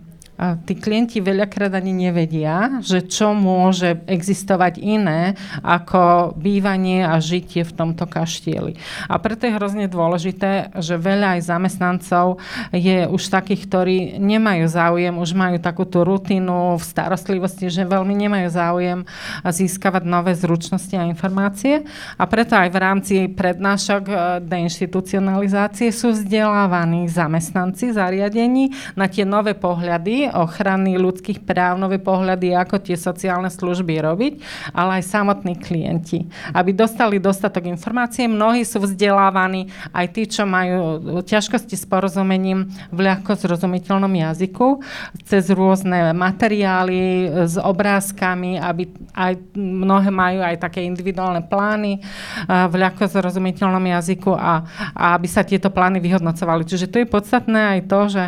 tí klienti veľakrát ani nevedia, že čo môže existovať iné ako bývanie a žitie v tomto kaštieli. A preto je hrozne dôležité, že veľa aj zamestnancov je už takých, ktorí nemajú záujem, už majú takú tú rutinu v starostlivosti, že veľmi nemajú záujem získavať nové zručnosti a informácie. A preto aj v rámci prednášok e, deinstitucionalizácie sú vzdelávaní zamestnanci zariadení na tie nové pohľady ochrany ľudských práv, nové pohľady, ako tie sociálne služby robiť, ale aj samotní klienti. Aby dostali dostatok informácie, mnohí sú vzdelávaní, aj tí, čo majú ťažkosti s porozumením v ľahko zrozumiteľnom jazyku, cez rôzne materiály s obrázkami, aby aj mnohé majú aj také individuálne plány v ľahko zrozumiteľnom jazyku a, a aby sa tieto plány vyhodnocovali. Čiže tu je podstatné aj to, že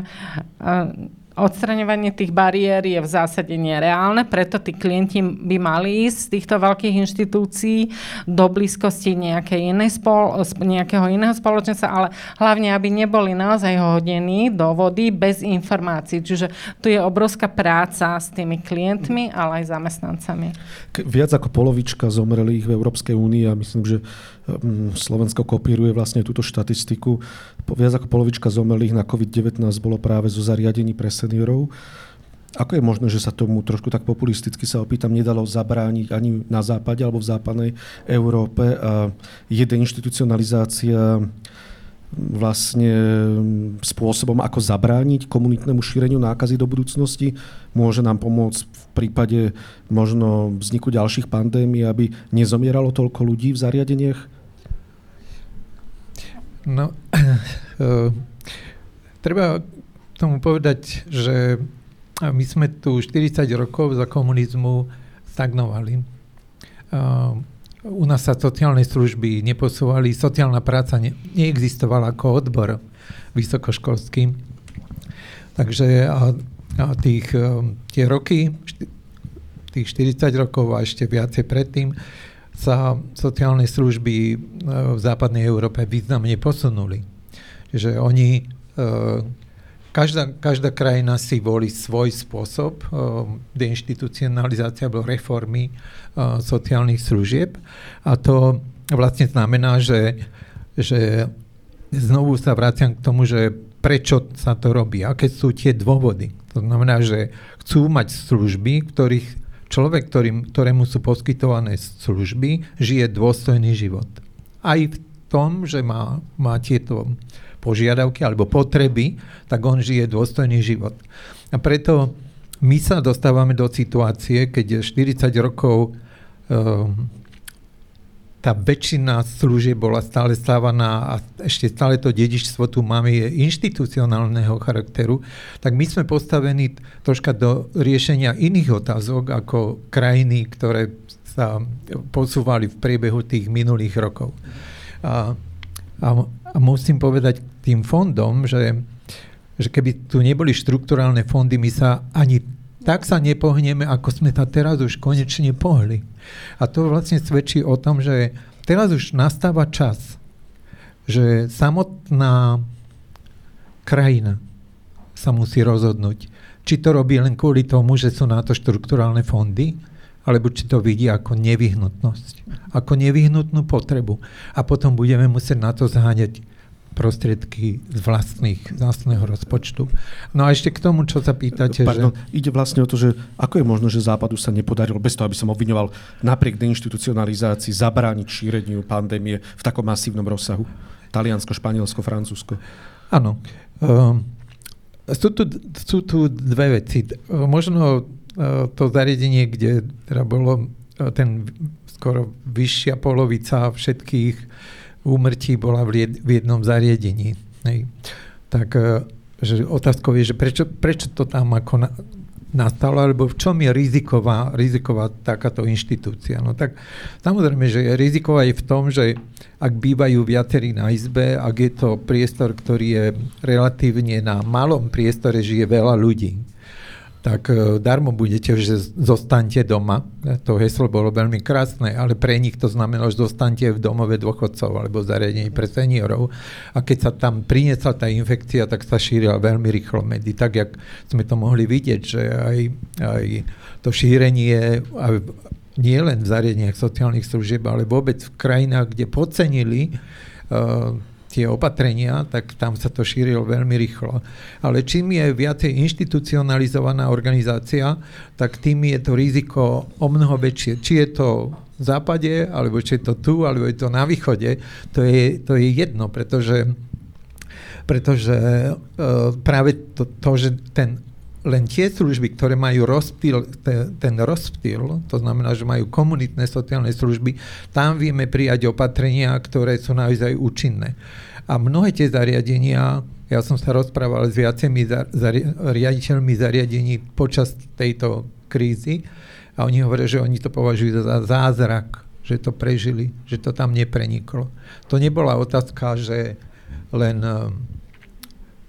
odstraňovanie tých bariér je v zásade nereálne, preto tí klienti by mali ísť z týchto veľkých inštitúcií do blízkosti inej spol, nejakého iného spoločenstva, ale hlavne, aby neboli naozaj hodení do vody bez informácií. Čiže tu je obrovská práca s tými klientmi, ale aj zamestnancami. Viac ako polovička zomrelých v Európskej únii a myslím, že Hm, Slovensko kopíruje vlastne túto štatistiku. Viac ako polovička zomrelých na COVID-19 bolo práve zo zariadení pre seniorov. Ako je možné, že sa tomu trošku tak populisticky sa opýtam, nedalo zabrániť ani na západe alebo v západnej Európe a je deinstitucionalizácia vlastne spôsobom, ako zabrániť komunitnému šíreniu nákazy do budúcnosti. Môže nám pomôcť v prípade možno vzniku ďalších pandémií, aby nezomieralo toľko ľudí v zariadeniach? No, uh, treba tomu povedať, že my sme tu 40 rokov za komunizmu stagnovali. Uh, u nás sa sociálne služby neposúvali, sociálna práca ne, neexistovala ako odbor vysokoškolský. Takže a, a tých, tie roky, tých 40 rokov a ešte viacej predtým, sa sociálne služby e, v západnej Európe významne posunuli. Že oni, e, každá, každá krajina si volí svoj spôsob e, deinstitucionalizácia alebo reformy sociálnych služieb a to vlastne znamená, že, že znovu sa vraciam k tomu, že prečo sa to robí, aké sú tie dôvody. To znamená, že chcú mať služby, ktorých človek, ktorým, ktorému sú poskytované služby, žije dôstojný život. Aj v tom, že má, má tieto požiadavky alebo potreby, tak on žije dôstojný život. A preto my sa dostávame do situácie, keď 40 rokov um, tá väčšina služieb bola stále stávaná a ešte stále to dedičstvo tu máme je inštitucionálneho charakteru, tak my sme postavení troška do riešenia iných otázok ako krajiny, ktoré sa posúvali v priebehu tých minulých rokov. A, a, a musím povedať tým fondom, že, že keby tu neboli štrukturálne fondy, my sa ani tak sa nepohneme, ako sme sa teraz už konečne pohli. A to vlastne svedčí o tom, že teraz už nastáva čas, že samotná krajina sa musí rozhodnúť, či to robí len kvôli tomu, že sú na to štrukturálne fondy, alebo či to vidí ako nevyhnutnosť, ako nevyhnutnú potrebu. A potom budeme musieť na to zháňať prostriedky z vlastných, z vlastného rozpočtu. No a ešte k tomu, čo sa pýtate. Pardon, že... ide vlastne o to, že ako je možno, že Západu sa nepodarilo, bez toho, aby som obviňoval napriek deinstitucionalizácii, zabrániť šíreniu pandémie v takom masívnom rozsahu? Taliansko, Španielsko, Francúzsko. Áno. Um, sú, tu, sú tu dve veci. Možno uh, to zariadenie, kde teda bolo uh, ten skoro vyššia polovica všetkých úmrtí bola v, jednom zariadení. Hej. Tak e, že otázkou je, že prečo, prečo to tam ako na, nastalo, alebo v čom je riziková, riziková takáto inštitúcia. No tak samozrejme, že riziková je v tom, že ak bývajú viacerí na izbe, ak je to priestor, ktorý je relatívne na malom priestore, žije veľa ľudí, tak e, darmo budete, že zostaňte doma. To heslo bolo veľmi krásne, ale pre nich to znamenalo, že zostaňte v domove dôchodcov alebo zariadení pre seniorov. A keď sa tam priniesla tá infekcia, tak sa šírila veľmi rýchlo medzi. Tak, jak sme to mohli vidieť, že aj, aj to šírenie nie len v zariadeniach sociálnych služieb, ale vôbec v krajinách, kde podcenili uh, tie opatrenia, tak tam sa to šírilo veľmi rýchlo. Ale čím je viacej inštitucionalizovaná organizácia, tak tým je to riziko o mnoho väčšie. Či je to v západe, alebo či je to tu, alebo je to na východe, to je, to je jedno, pretože, pretože uh, práve to, to, že ten len tie služby, ktoré majú rozptyl, ten, rozptyl, to znamená, že majú komunitné sociálne služby, tam vieme prijať opatrenia, ktoré sú naozaj účinné. A mnohé tie zariadenia, ja som sa rozprával s viacimi zari- riaditeľmi zariadení počas tejto krízy a oni hovoria, že oni to považujú za zázrak, že to prežili, že to tam nepreniklo. To nebola otázka, že len uh,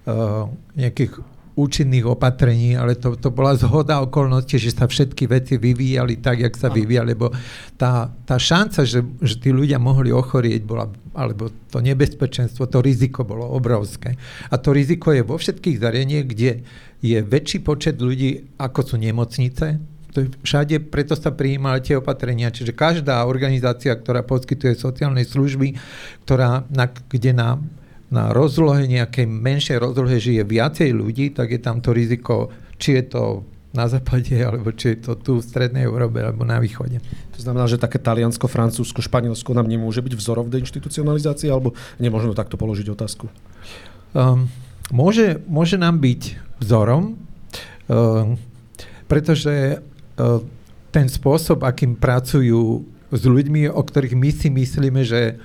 uh, nejakých účinných opatrení, ale to, to bola zhoda okolností, že sa všetky veci vyvíjali tak, jak sa vyvíjali, lebo tá, tá šanca, že, že tí ľudia mohli ochorieť, bola, alebo to nebezpečenstvo, to riziko bolo obrovské. A to riziko je vo všetkých zariadeniach, kde je väčší počet ľudí, ako sú nemocnice, to je všade, preto sa prijímali tie opatrenia. Čiže každá organizácia, ktorá poskytuje sociálne služby, ktorá, na, kde na na rozlohe, nejakej menšej rozlohe žije viacej ľudí, tak je tam to riziko, či je to na západe, alebo či je to tu v strednej Európe, alebo na východe. To znamená, že také Taliansko, Francúzsko, Španielsko nám nemôže byť vzorom v deinstitucionalizácii, alebo nemôžno takto položiť otázku? Um, môže, môže nám byť vzorom, um, pretože um, ten spôsob, akým pracujú s ľuďmi, o ktorých my si myslíme, že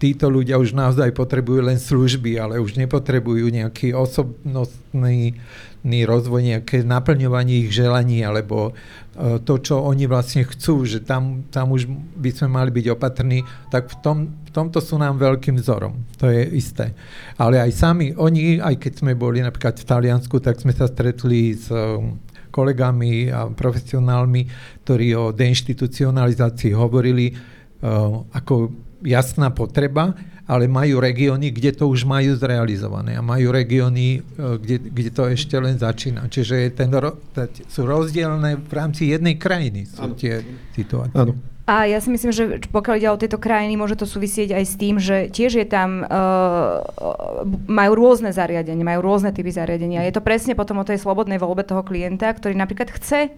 títo ľudia už naozaj potrebujú len služby, ale už nepotrebujú nejaký osobnostný rozvoj, nejaké naplňovanie ich želaní, alebo e, to, čo oni vlastne chcú, že tam, tam už by sme mali byť opatrní, tak v, tom, v tomto sú nám veľkým vzorom. To je isté. Ale aj sami, oni, aj keď sme boli napríklad v Taliansku, tak sme sa stretli s e, kolegami a profesionálmi, ktorí o deinstitucionalizácii hovorili, uh, ako jasná potreba, ale majú regióny, kde to už majú zrealizované a majú regióny, e, kde, kde to ešte len začína. Čiže ten, sú rozdielne v rámci jednej krajiny sú ano. tie situácie. Ano. A ja si myslím, že pokiaľ ide o tieto krajiny, môže to súvisieť aj s tým, že tiež je tam, uh, majú rôzne zariadenia, majú rôzne typy zariadenia. Je to presne potom o tej slobodnej voľbe toho klienta, ktorý napríklad chce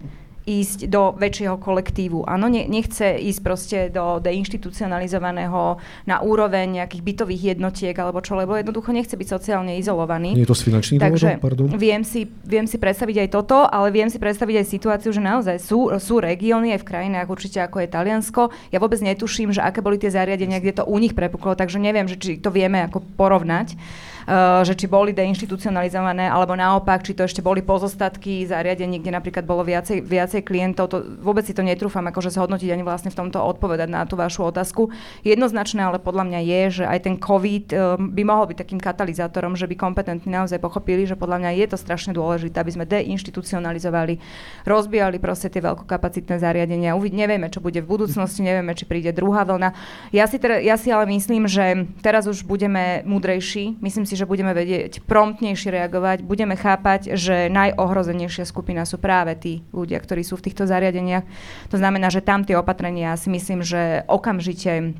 ísť do väčšieho kolektívu. Áno, ne, nechce ísť proste do deinstitucionalizovaného na úroveň nejakých bytových jednotiek alebo čo, lebo jednoducho nechce byť sociálne izolovaný. Nie je to z finančných Takže dôvodov, pardon? Viem si, viem si predstaviť aj toto, ale viem si predstaviť aj situáciu, že naozaj sú, sú regióny aj v krajinách určite ako je Taliansko. Ja vôbec netuším, že aké boli tie zariadenia, kde to u nich prepuklo, takže neviem, že či to vieme ako porovnať. Uh, že či boli deinstitucionalizované, alebo naopak, či to ešte boli pozostatky zariadení, kde napríklad bolo viacej, viacej klientov. To, vôbec si to netrúfam akože zhodnotiť ani vlastne v tomto odpovedať na tú vašu otázku. Jednoznačné ale podľa mňa je, že aj ten COVID uh, by mohol byť takým katalizátorom, že by kompetentní naozaj pochopili, že podľa mňa je to strašne dôležité, aby sme deinstitucionalizovali, rozbijali proste tie veľkokapacitné zariadenia. Uvid, nevieme, čo bude v budúcnosti, nevieme, či príde druhá vlna. Ja si, teda, ja si ale myslím, že teraz už budeme múdrejší. Myslím si, si, že budeme vedieť promptnejšie reagovať, budeme chápať, že najohrozenejšia skupina sú práve tí ľudia, ktorí sú v týchto zariadeniach. To znamená, že tam tie opatrenia si myslím, že okamžite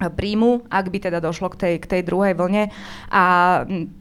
príjmu, ak by teda došlo k tej, k tej druhej vlne a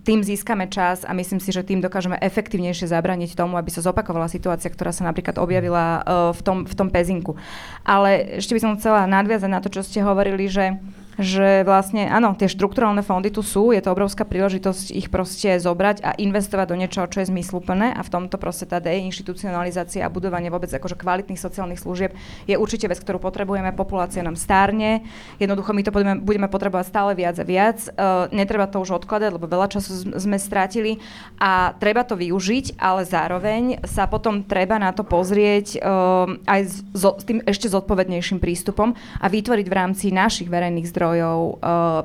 tým získame čas a myslím si, že tým dokážeme efektívnejšie zabraniť tomu, aby sa zopakovala situácia, ktorá sa napríklad objavila uh, v, tom, v tom pezinku. Ale ešte by som chcela nadviazať na to, čo ste hovorili, že že vlastne áno, tie štrukturálne fondy tu sú, je to obrovská príležitosť ich proste zobrať a investovať do niečoho, čo je zmysluplné a v tomto proste tá deinstitucionalizácia a budovanie vôbec akože kvalitných sociálnych služieb je určite vec, ktorú potrebujeme, populácia nám stárne, jednoducho my to budeme, budeme potrebovať stále viac a viac, uh, netreba to už odkladať, lebo veľa času sme stratili a treba to využiť, ale zároveň sa potom treba na to pozrieť uh, aj s, s tým ešte zodpovednejším prístupom a vytvoriť v rámci našich verejných zdrojov zdrojov uh,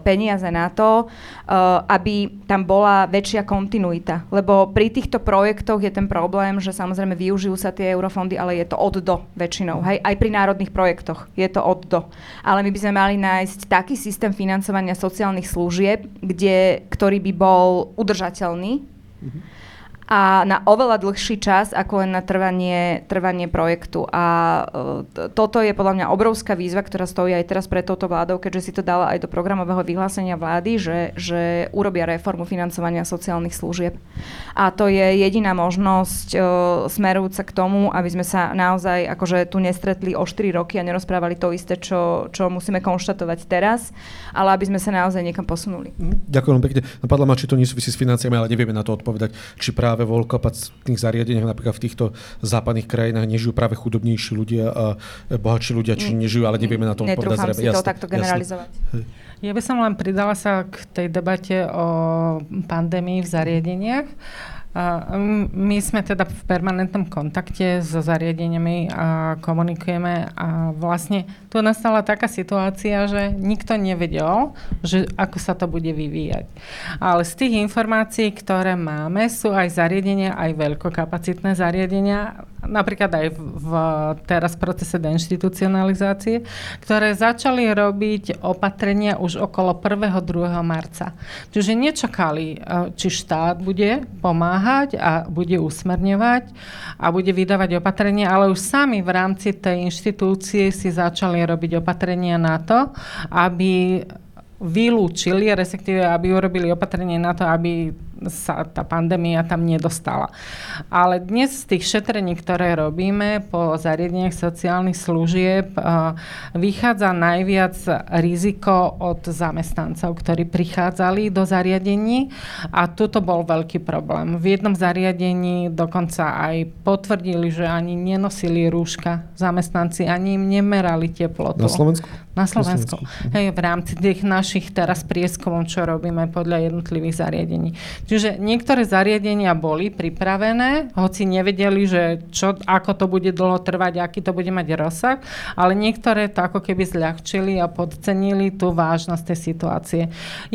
peniaze na to, uh, aby tam bola väčšia kontinuita. Lebo pri týchto projektoch je ten problém, že samozrejme využijú sa tie eurofondy, ale je to od do väčšinou. Hej? Aj pri národných projektoch je to od do. Ale my by sme mali nájsť taký systém financovania sociálnych služieb, kde, ktorý by bol udržateľný. Mm-hmm a na oveľa dlhší čas ako len na trvanie, trvanie projektu. A uh, toto je podľa mňa obrovská výzva, ktorá stojí aj teraz pre touto vládou, keďže si to dala aj do programového vyhlásenia vlády, že, že urobia reformu financovania sociálnych služieb. A to je jediná možnosť uh, smerujúca k tomu, aby sme sa naozaj akože tu nestretli o 4 roky a nerozprávali to isté, čo, čo musíme konštatovať teraz, ale aby sme sa naozaj niekam posunuli. Ďakujem pekne. Napadla ma, či to nesúvisí s financiami, ale nevieme na to odpovedať, či práve práve vo veľkopacitných zariadeniach, napríklad v týchto západných krajinách nežijú práve chudobnejší ľudia a bohatší ľudia, či mm. nežijú, ale nevieme na tom povedať. Netrúfam si to takto generalizovať. Jasne. Ja by som len pridala sa k tej debate o pandémii v zariadeniach. My sme teda v permanentnom kontakte so zariadeniami a komunikujeme a vlastne tu nastala taká situácia, že nikto nevedel, že ako sa to bude vyvíjať. Ale z tých informácií, ktoré máme, sú aj zariadenia, aj veľkokapacitné zariadenia, napríklad aj v, v procese deinstitucionalizácie, ktoré začali robiť opatrenia už okolo 1. 2. marca. Čiže nečakali, e, či štát bude pomáhať a bude usmerňovať a bude vydávať opatrenia, ale už sami v rámci tej inštitúcie si začali robiť opatrenia na to, aby vylúčili, respektíve aby urobili opatrenie na to, aby sa tá pandémia tam nedostala. Ale dnes z tých šetrení, ktoré robíme po zariadeniach sociálnych služieb, vychádza najviac riziko od zamestnancov, ktorí prichádzali do zariadení a tuto bol veľký problém. V jednom zariadení dokonca aj potvrdili, že ani nenosili rúška zamestnanci, ani im nemerali teplotu. Na Slovensku? Na Slovensku. Hej, v rámci tých našich teraz prieskumov, čo robíme podľa jednotlivých zariadení. Čiže niektoré zariadenia boli pripravené, hoci nevedeli, že čo, ako to bude dlho trvať, aký to bude mať rozsah, ale niektoré to ako keby zľahčili a podcenili tú vážnosť tej situácie.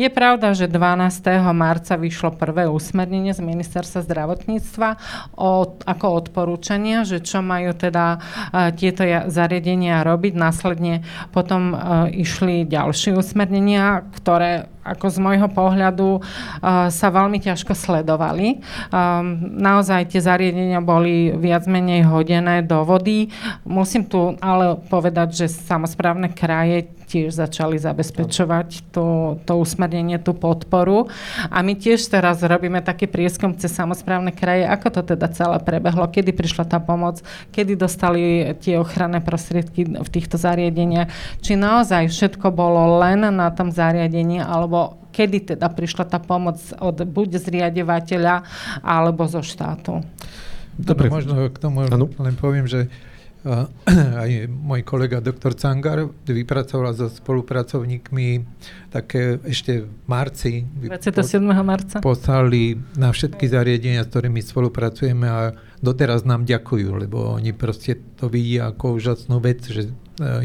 Je pravda, že 12. marca vyšlo prvé usmernenie z ministerstva zdravotníctva o, ako odporúčania, že čo majú teda uh, tieto zariadenia robiť. Následne potom uh, išli ďalšie usmernenia, ktoré ako z môjho pohľadu uh, sa veľmi ťažko sledovali. Um, naozaj tie zariadenia boli viac menej hodené do vody. Musím tu ale povedať, že samozprávne kraje tiež začali zabezpečovať to, to usmernenie, tú podporu. A my tiež teraz robíme taký prieskum cez samozprávne kraje, ako to teda celé prebehlo, kedy prišla tá pomoc, kedy dostali tie ochranné prostriedky v týchto zariadeniach, či naozaj všetko bolo len na tom zariadení, alebo kedy teda prišla tá pomoc od buď zriadevateľa, alebo zo štátu. Dobre, možno k tomu ano? len poviem, že aj môj kolega doktor Cangar vypracoval so spolupracovníkmi také ešte v marci. 27. marca. Poslali na všetky zariadenia, s ktorými spolupracujeme a doteraz nám ďakujú, lebo oni proste to vidia ako úžasnú vec, že e,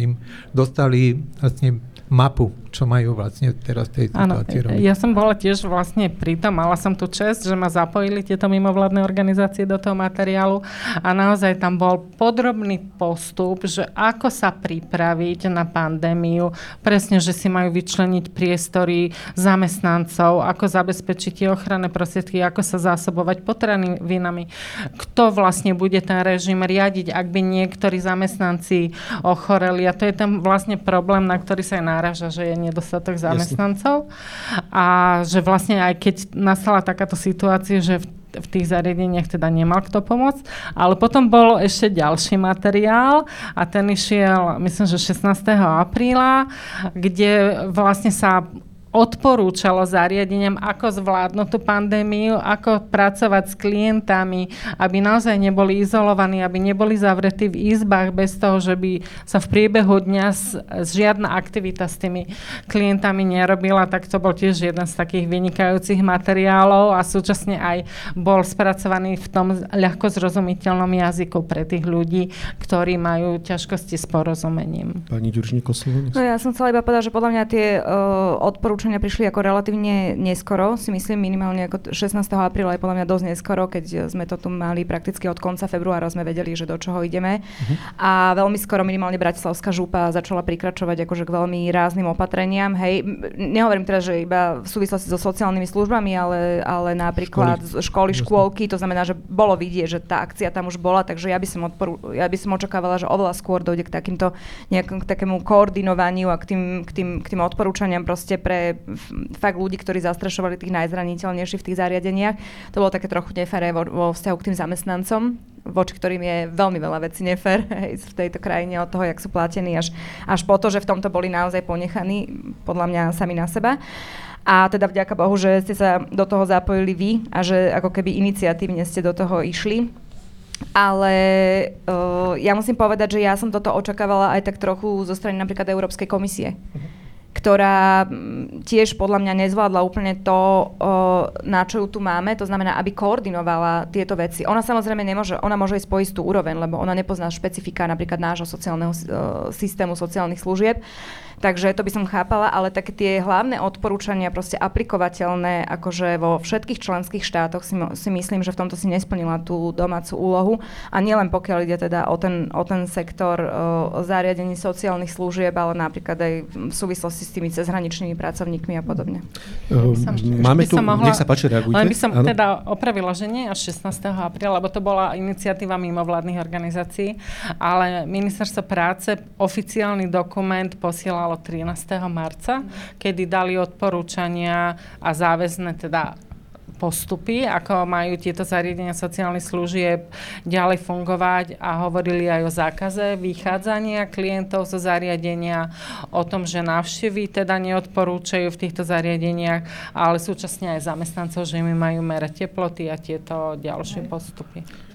im dostali vlastne mapu, čo majú vlastne teraz tej situácii robiť. Ja som bola tiež vlastne pri tom, mala som tu čest, že ma zapojili tieto mimovládne organizácie do toho materiálu a naozaj tam bol podrobný postup, že ako sa pripraviť na pandémiu, presne, že si majú vyčleniť priestory zamestnancov, ako zabezpečiť tie ochranné prostriedky, ako sa zásobovať potravinami, kto vlastne bude ten režim riadiť, ak by niektorí zamestnanci ochoreli. A to je ten vlastne problém, na ktorý sa aj náraža, že je nedostatok zamestnancov Jasne. a že vlastne aj keď nastala takáto situácia, že v v tých zariadeniach teda nemal kto pomôcť. Ale potom bol ešte ďalší materiál a ten išiel, myslím, že 16. apríla, kde vlastne sa odporúčalo zariadeniam, ako zvládnuť tú pandémiu, ako pracovať s klientami, aby naozaj neboli izolovaní, aby neboli zavretí v izbách bez toho, že by sa v priebehu dňa žiadna aktivita s tými klientami nerobila, tak to bol tiež jeden z takých vynikajúcich materiálov a súčasne aj bol spracovaný v tom ľahko zrozumiteľnom jazyku pre tých ľudí, ktorí majú ťažkosti s porozumením. Pani Ďuržníko, No ja som chcela iba povedať, že podľa mňa tie uh, odporúčania odporúčania prišli ako relatívne neskoro, si myslím minimálne ako 16. apríla je podľa mňa dosť neskoro, keď sme to tu mali prakticky od konca februára, sme vedeli, že do čoho ideme. Uh-huh. A veľmi skoro minimálne Bratislavská župa začala prikračovať akože k veľmi rázným opatreniam. Hej, nehovorím teraz, že iba v súvislosti so sociálnymi službami, ale, ale napríklad školy, školy, škôlky, to znamená, že bolo vidieť, že tá akcia tam už bola, takže ja by som, odporu, ja by som očakávala, že oveľa skôr dojde k takýmto nejakom k takému koordinovaniu a k tým, k tým, k tým odporúčaniam proste pre fakt ľudí, ktorí zastrašovali tých najzraniteľnejších v tých zariadeniach. To bolo také trochu neféré vo, vo vzťahu k tým zamestnancom, voči ktorým je veľmi veľa vecí nefér v tejto krajine od toho, jak sú platení, až, až po to, že v tomto boli naozaj ponechaní, podľa mňa sami na seba. A teda vďaka Bohu, že ste sa do toho zapojili vy a že ako keby iniciatívne ste do toho išli. Ale uh, ja musím povedať, že ja som toto očakávala aj tak trochu zo strany napríklad Európskej komisie. Uh-huh ktorá tiež podľa mňa nezvládla úplne to, na čo ju tu máme, to znamená, aby koordinovala tieto veci. Ona samozrejme nemôže, ona môže ísť po istú úroveň, lebo ona nepozná špecifika napríklad nášho sociálneho systému sociálnych služieb. Takže to by som chápala, ale také tie hlavné odporúčania proste aplikovateľné akože vo všetkých členských štátoch si, si myslím, že v tomto si nesplnila tú domácu úlohu a nielen pokiaľ ide teda o ten, o ten sektor o zariadení sociálnych služieb, ale napríklad aj v súvislosti s tými cezhraničnými pracovníkmi a podobne. Uh, máme tu, mohla, nech sa páči, reagujte. Len by som ano? teda opravila, že nie až 16. apríla, lebo to bola iniciatíva mimovládnych organizácií, ale ministerstvo práce oficiálny dokument posielal stalo 13. marca, kedy dali odporúčania a záväzné teda postupy, ako majú tieto zariadenia sociálnych služieb ďalej fungovať a hovorili aj o zákaze vychádzania klientov zo zariadenia, o tom, že návštevy teda neodporúčajú v týchto zariadeniach, ale súčasne aj zamestnancov, že mi majú merať teploty a tieto ďalšie postupy.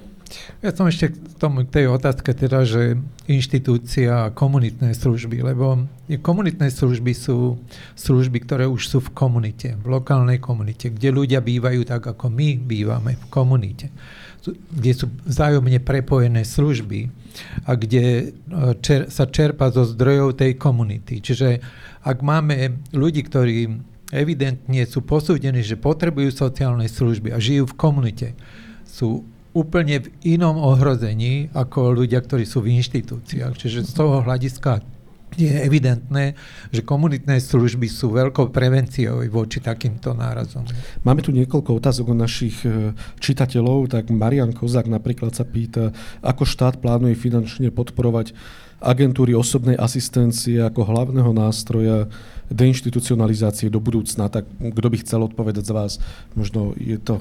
Ja som ešte k tomu, tej otázke teda, že inštitúcia a komunitné služby, lebo komunitné služby sú služby, ktoré už sú v komunite, v lokálnej komunite, kde ľudia bývajú tak, ako my bývame v komunite kde sú vzájomne prepojené služby a kde e, čer, sa čerpa zo zdrojov tej komunity. Čiže ak máme ľudí, ktorí evidentne sú posúdení, že potrebujú sociálne služby a žijú v komunite, sú úplne v inom ohrození ako ľudia, ktorí sú v inštitúciách. Čiže z toho hľadiska je evidentné, že komunitné služby sú veľkou prevenciou voči takýmto nárazom. Máme tu niekoľko otázok od našich e, čitateľov, tak Marian Kozák napríklad sa pýta, ako štát plánuje finančne podporovať agentúry osobnej asistencie ako hlavného nástroja deinstitucionalizácie do budúcna, tak kto by chcel odpovedať z vás? Možno je to...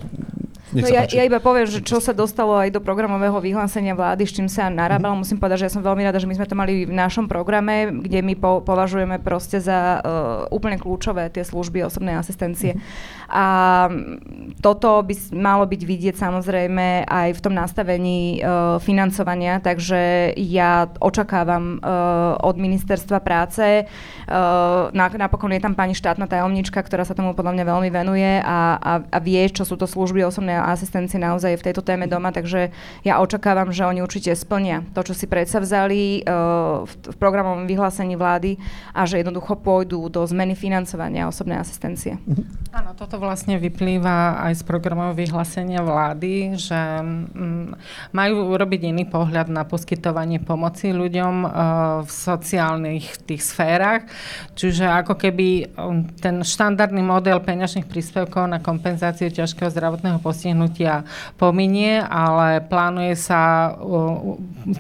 Nech no ja, ja iba poviem, že čo sa dostalo aj do programového vyhlásenia vlády, s čím sa narábalo. Mm-hmm. Musím povedať, že ja som veľmi rada, že my sme to mali v našom programe, kde my po, považujeme proste za uh, úplne kľúčové tie služby osobnej asistencie. Mm-hmm. A toto by malo byť vidieť samozrejme aj v tom nastavení uh, financovania, takže ja očakávam uh, od ministerstva práce uh, na napokon je tam pani štátna tajomnička, ktorá sa tomu podľa mňa veľmi venuje a, a, a vie, čo sú to služby osobnej asistencie naozaj v tejto téme doma, takže ja očakávam, že oni určite splnia to, čo si predsavzali uh, v, v programovom vyhlásení vlády a že jednoducho pôjdu do zmeny financovania osobnej asistencie. Mhm. Áno, toto vlastne vyplýva aj z programového vyhlásenia vlády, že mm, majú urobiť iný pohľad na poskytovanie pomoci ľuďom uh, v sociálnych tých sférach, čiže ako ako keby um, ten štandardný model peňažných príspevkov na kompenzáciu ťažkého zdravotného postihnutia pominie, ale plánuje sa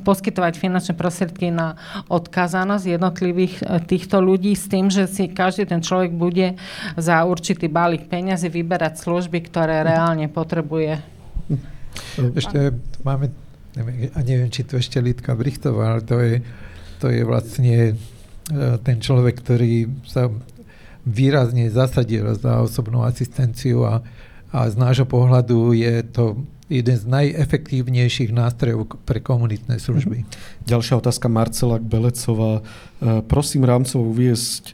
poskytovať finančné prostriedky na odkazanosť jednotlivých e, týchto ľudí s tým, že si každý ten človek bude za určitý balík peňazí vyberať služby, ktoré reálne potrebuje. Ešte máme, neviem, a neviem, či to ešte Lidka Brichtová, ale to je, to je vlastne ten človek, ktorý sa výrazne zasadil za osobnú asistenciu a, a z nášho pohľadu je to jeden z najefektívnejších nástrojov pre komunitné služby. Mhm. Ďalšia otázka Marcela Belecová. E, prosím rámcov uviesť,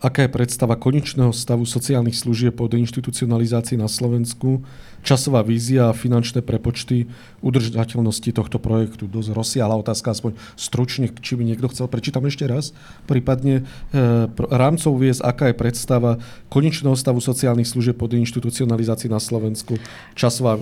aká je predstava konečného stavu sociálnych služieb po deinstitucionalizácii na Slovensku časová vízia a finančné prepočty udržateľnosti tohto projektu. Dosť rozsiahla otázka, aspoň stručne, či by niekto chcel. Prečítam ešte raz. Prípadne e, rámcov viesť, aká je predstava konečného stavu sociálnych služieb po inštitucionalizácii na Slovensku. Časová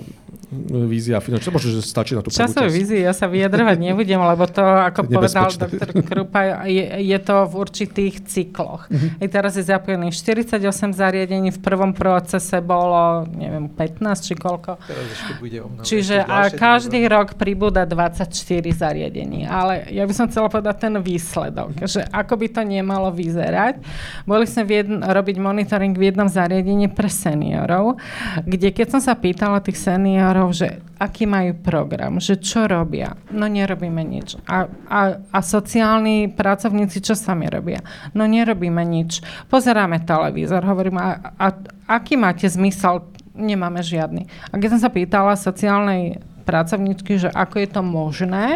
vízia a finančná. Možno, že stačí na tú Časové vízie ja sa vyjadrovať nebudem, lebo to, ako povedal doktor Krupa, je, je to v určitých cykloch. Uh-huh. I teraz je zapojených 48 zariadení, v prvom procese bolo, neviem, 15 či koľko. Teraz ešte bude Čiže a každý rok pribúda 24 zariadení. Ale ja by som chcela povedať ten výsledok, že ako by to nemalo vyzerať. Boli sme jedn, robiť monitoring v jednom zariadení pre seniorov, kde keď som sa pýtala tých seniorov, že aký majú program, že čo robia. No nerobíme nič. A, a, a sociálni pracovníci čo sami robia? No nerobíme nič. Pozeráme televízor, hovorím, a, a aký máte zmysel? Nemáme žiadny. A keď som sa pýtala sociálnej pracovníčky, že ako je to možné,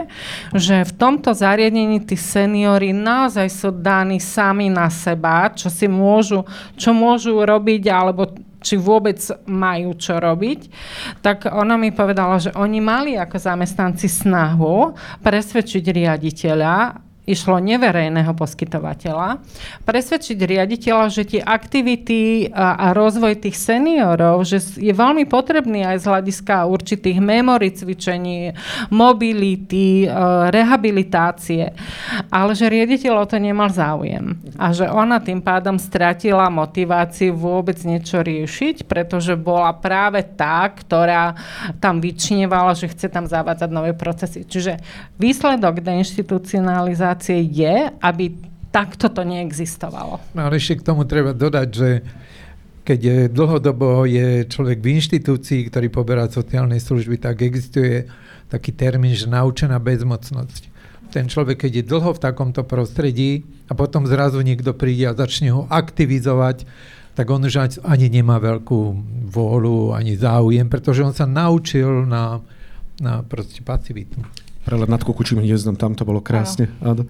že v tomto zariadení tí seniory naozaj sú daní sami na seba, čo si môžu, čo môžu robiť, alebo či vôbec majú čo robiť, tak ona mi povedala, že oni mali ako zamestnanci snahu presvedčiť riaditeľa, išlo neverejného poskytovateľa, presvedčiť riaditeľa, že tie aktivity a, a rozvoj tých seniorov, že je veľmi potrebný aj z hľadiska určitých memory cvičení, mobility, e, rehabilitácie, ale že riaditeľ o to nemal záujem. A že ona tým pádom stratila motiváciu vôbec niečo riešiť, pretože bola práve tá, ktorá tam vyčnievala, že chce tam zavádzať nové procesy. Čiže výsledok deinstitucionalizácie komunikácie je, aby takto to neexistovalo. No ale ešte k tomu treba dodať, že keď je dlhodobo je človek v inštitúcii, ktorý poberá sociálne služby, tak existuje taký termín, že naučená bezmocnosť. Ten človek, keď je dlho v takomto prostredí a potom zrazu niekto príde a začne ho aktivizovať, tak on už ani nemá veľkú vôľu, ani záujem, pretože on sa naučil na, na proste pasivitu. Prelet nad kukučím hniezdom, tam to bolo krásne. Áno.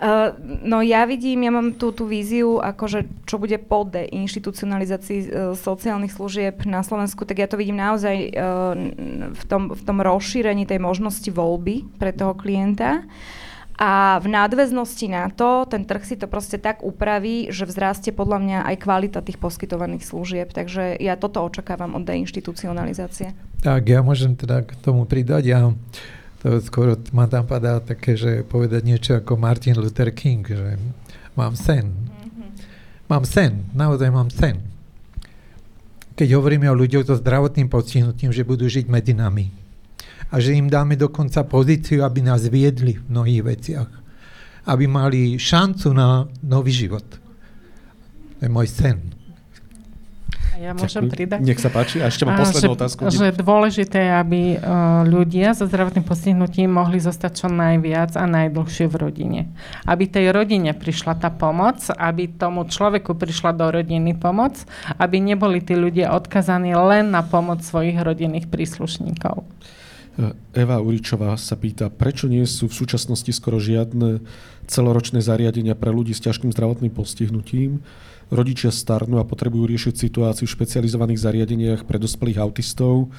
Uh, no ja vidím, ja mám tú, tú víziu, akože čo bude po deinstitucionalizácii uh, sociálnych služieb na Slovensku, tak ja to vidím naozaj uh, v, tom, v tom rozšírení tej možnosti voľby pre toho klienta. A v nadväznosti na to, ten trh si to proste tak upraví, že vzrastie podľa mňa aj kvalita tých poskytovaných služieb. Takže ja toto očakávam od deinstitucionalizácie. Tak, ja môžem teda k tomu pridať. Ja to skoro ma tam padá také, že povedať niečo ako Martin Luther King, že mám sen. Mm-hmm. Mám sen, naozaj mám sen. Keď hovoríme o ľuďoch so zdravotným postihnutím, že budú žiť medzi nami. A že im dáme dokonca pozíciu, aby nás viedli v mnohých veciach. Aby mali šancu na nový život. To je môj sen. Ja môžem Ďakujem. pridať. Nech sa páči. A ešte mám poslednú že, otázku. Že dôležité je, aby uh, ľudia so zdravotným postihnutím mohli zostať čo najviac a najdlhšie v rodine. Aby tej rodine prišla tá pomoc, aby tomu človeku prišla do rodiny pomoc, aby neboli tí ľudia odkazaní len na pomoc svojich rodinných príslušníkov. E, Eva Uričová sa pýta, prečo nie sú v súčasnosti skoro žiadne celoročné zariadenia pre ľudí s ťažkým zdravotným postihnutím rodičia starnú a potrebujú riešiť situáciu v špecializovaných zariadeniach pre dospelých autistov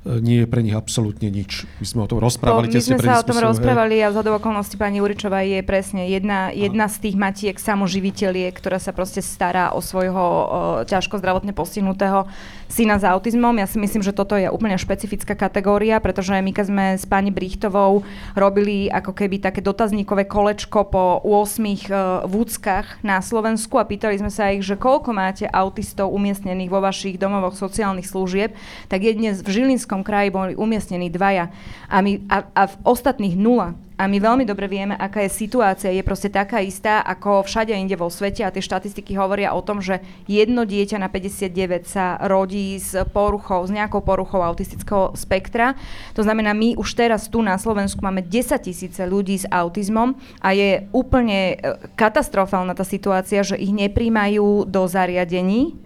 nie je pre nich absolútne nič. My sme o tom rozprávali. My sme sa o tom rozprávali a z okolností pani Uričová je presne jedna, jedna z tých matiek samoživiteľie, ktorá sa proste stará o svojho o, ťažko zdravotne postihnutého syna s autizmom. Ja si myslím, že toto je úplne špecifická kategória, pretože my keď sme s pani Brichtovou robili ako keby také dotazníkové kolečko po 8 uh, vúckach na Slovensku a pýtali sme sa ich, že koľko máte autistov umiestnených vo vašich domovoch sociálnych služieb, tak je dnes v Žilinsku Slovenskom kraji boli umiestnení dvaja a, my, a, a v ostatných nula. A my veľmi dobre vieme, aká je situácia. Je proste taká istá, ako všade inde vo svete a tie štatistiky hovoria o tom, že jedno dieťa na 59 sa rodí s poruchou, s nejakou poruchou autistického spektra. To znamená, my už teraz tu na Slovensku máme 10 tisíce ľudí s autizmom a je úplne e, katastrofálna tá situácia, že ich nepríjmajú do zariadení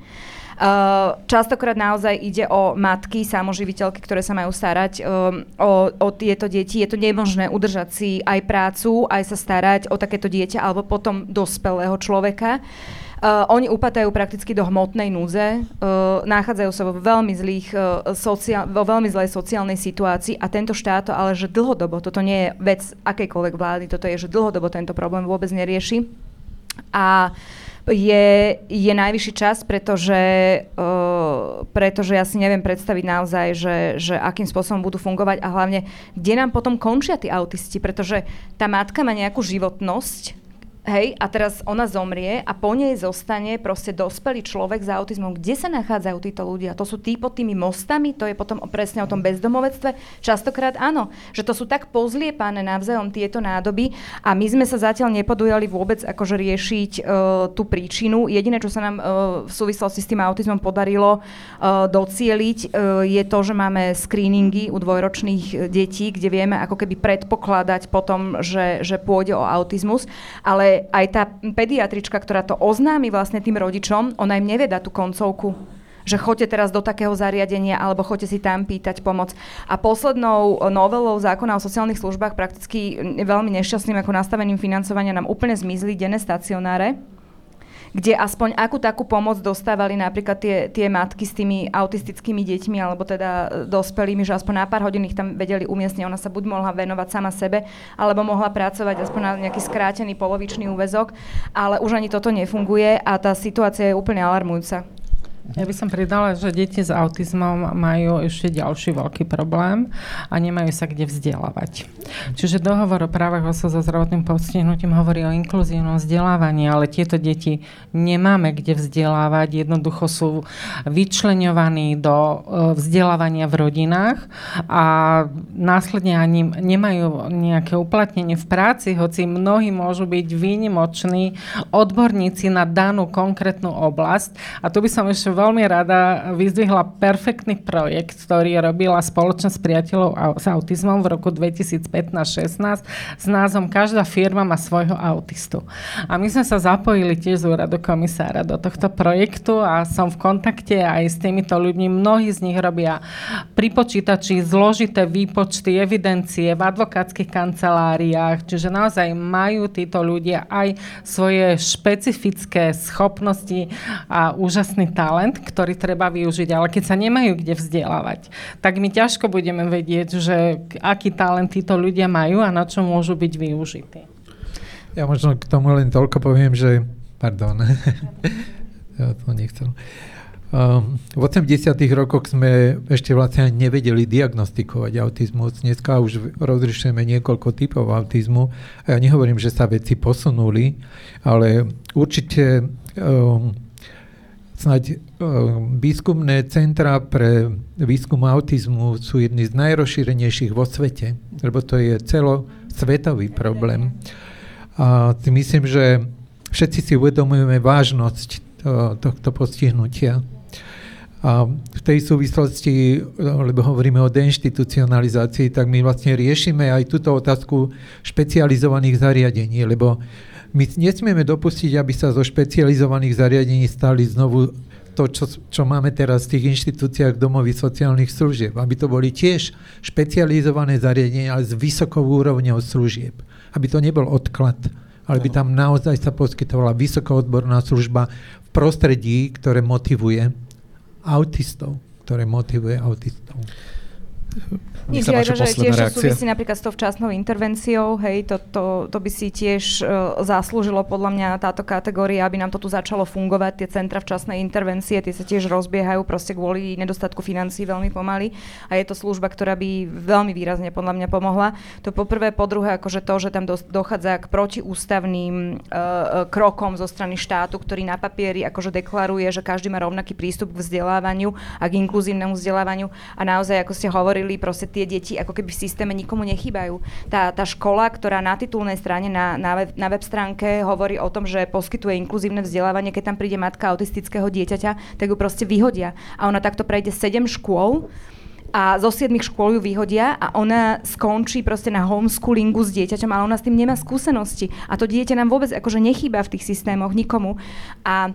častokrát naozaj ide o matky, samoživiteľky, ktoré sa majú starať um, o, o tieto deti. Je to nemožné udržať si aj prácu, aj sa starať o takéto dieťa alebo potom dospelého človeka. Uh, oni upadajú prakticky do hmotnej núze, uh, nachádzajú sa vo veľmi, zlých, uh, sociál, vo veľmi zlej sociálnej situácii a tento štát ale že dlhodobo, toto nie je vec akejkoľvek vlády, toto je, že dlhodobo tento problém vôbec nerieši. A uh, je, je najvyšší čas, pretože, uh, pretože ja si neviem predstaviť naozaj, že, že akým spôsobom budú fungovať a hlavne, kde nám potom končia tí autisti, pretože tá matka má nejakú životnosť, Hej, a teraz ona zomrie a po nej zostane proste dospelý človek s autizmom. Kde sa nachádzajú títo ľudia? To sú tí pod tými mostami? To je potom presne o tom bezdomovectve? Častokrát áno, že to sú tak pozliepané navzájom tieto nádoby a my sme sa zatiaľ nepodujali vôbec akože riešiť uh, tú príčinu. Jediné, čo sa nám uh, v súvislosti s tým autizmom podarilo uh, docieliť, uh, je to, že máme screeningy u dvojročných detí, kde vieme ako keby predpokladať potom, že, že pôjde o autizmus, ale aj tá pediatrička, ktorá to oznámi vlastne tým rodičom, ona im nevie dať tú koncovku že choďte teraz do takého zariadenia alebo choďte si tam pýtať pomoc. A poslednou novelou zákona o sociálnych službách prakticky veľmi nešťastným ako nastavením financovania nám úplne zmizli denné stacionáre kde aspoň akú takú pomoc dostávali napríklad tie, tie matky s tými autistickými deťmi alebo teda e, dospelými, že aspoň na pár hodín ich tam vedeli umiestniť. Ona sa buď mohla venovať sama sebe, alebo mohla pracovať aspoň na nejaký skrátený polovičný úvezok, ale už ani toto nefunguje a tá situácia je úplne alarmujúca. Ja by som pridala, že deti s autizmom majú ešte ďalší veľký problém a nemajú sa kde vzdelávať. Čiže dohovor o právach osob so zdravotným postihnutím hovorí o inkluzívnom vzdelávaní, ale tieto deti nemáme kde vzdelávať, jednoducho sú vyčlenovaní do e, vzdelávania v rodinách a následne ani nemajú nejaké uplatnenie v práci, hoci mnohí môžu byť výnimoční odborníci na danú konkrétnu oblasť. A tu by som ešte veľmi rada vyzdvihla perfektný projekt, ktorý robila spoločnosť priateľov s autizmom v roku 2015-16 s názvom Každá firma má svojho autistu. A my sme sa zapojili tiež z úradu komisára do tohto projektu a som v kontakte aj s týmito ľuďmi. Mnohí z nich robia pri počítači zložité výpočty, evidencie v advokátskych kanceláriách, čiže naozaj majú títo ľudia aj svoje špecifické schopnosti a úžasný talent talent, ktorý treba využiť, ale keď sa nemajú kde vzdelávať, tak my ťažko budeme vedieť, že aký talent títo ľudia majú a na čo môžu byť využití. Ja možno k tomu len toľko poviem, že... Pardon. ja to nechcel. Um, v 80. rokoch sme ešte vlastne nevedeli diagnostikovať autizmus. Dneska už rozlišujeme niekoľko typov autizmu. Ja nehovorím, že sa veci posunuli, ale určite um, snáď výskumné centra pre výskum autizmu sú jedny z najrozšírenejších vo svete, lebo to je celosvetový problém. A myslím, že všetci si uvedomujeme vážnosť to, tohto postihnutia. A v tej súvislosti, lebo hovoríme o deinstitucionalizácii, tak my vlastne riešime aj túto otázku špecializovaných zariadení, lebo my nesmieme dopustiť, aby sa zo špecializovaných zariadení stali znovu to, čo, čo máme teraz v tých inštitúciách domových sociálnych služieb. Aby to boli tiež špecializované zariadenia, ale s vysokou úrovňou služieb. Aby to nebol odklad, ale by tam naozaj sa poskytovala vysoká odborná služba v prostredí, ktoré motivuje autistov, ktoré motivuje autistov. Nie, sa že tiež reakcia. súvisí napríklad s tou včasnou intervenciou, hej, to, to, to by si tiež uh, zaslúžilo podľa mňa táto kategória, aby nám to tu začalo fungovať, tie centra včasnej intervencie, tie sa tiež rozbiehajú proste kvôli nedostatku financí veľmi pomaly a je to služba, ktorá by veľmi výrazne podľa mňa pomohla. To poprvé, po druhé, akože to, že tam dochádza k protiústavným uh, krokom zo strany štátu, ktorý na papieri akože deklaruje, že každý má rovnaký prístup k vzdelávaniu a k inkluzívnemu vzdelávaniu a naozaj, ako ste hovorili, proste tie deti ako keby v systéme nikomu nechýbajú. Tá, tá škola, ktorá na titulnej strane, na, na, web, na web stránke hovorí o tom, že poskytuje inkluzívne vzdelávanie, keď tam príde matka autistického dieťaťa, tak ju proste vyhodia. A ona takto prejde 7 škôl, a zo 7 škôl ju vyhodia a ona skončí proste na homeschoolingu s dieťaťom, ale ona s tým nemá skúsenosti. A to dieťa nám vôbec akože nechýba v tých systémoch nikomu. A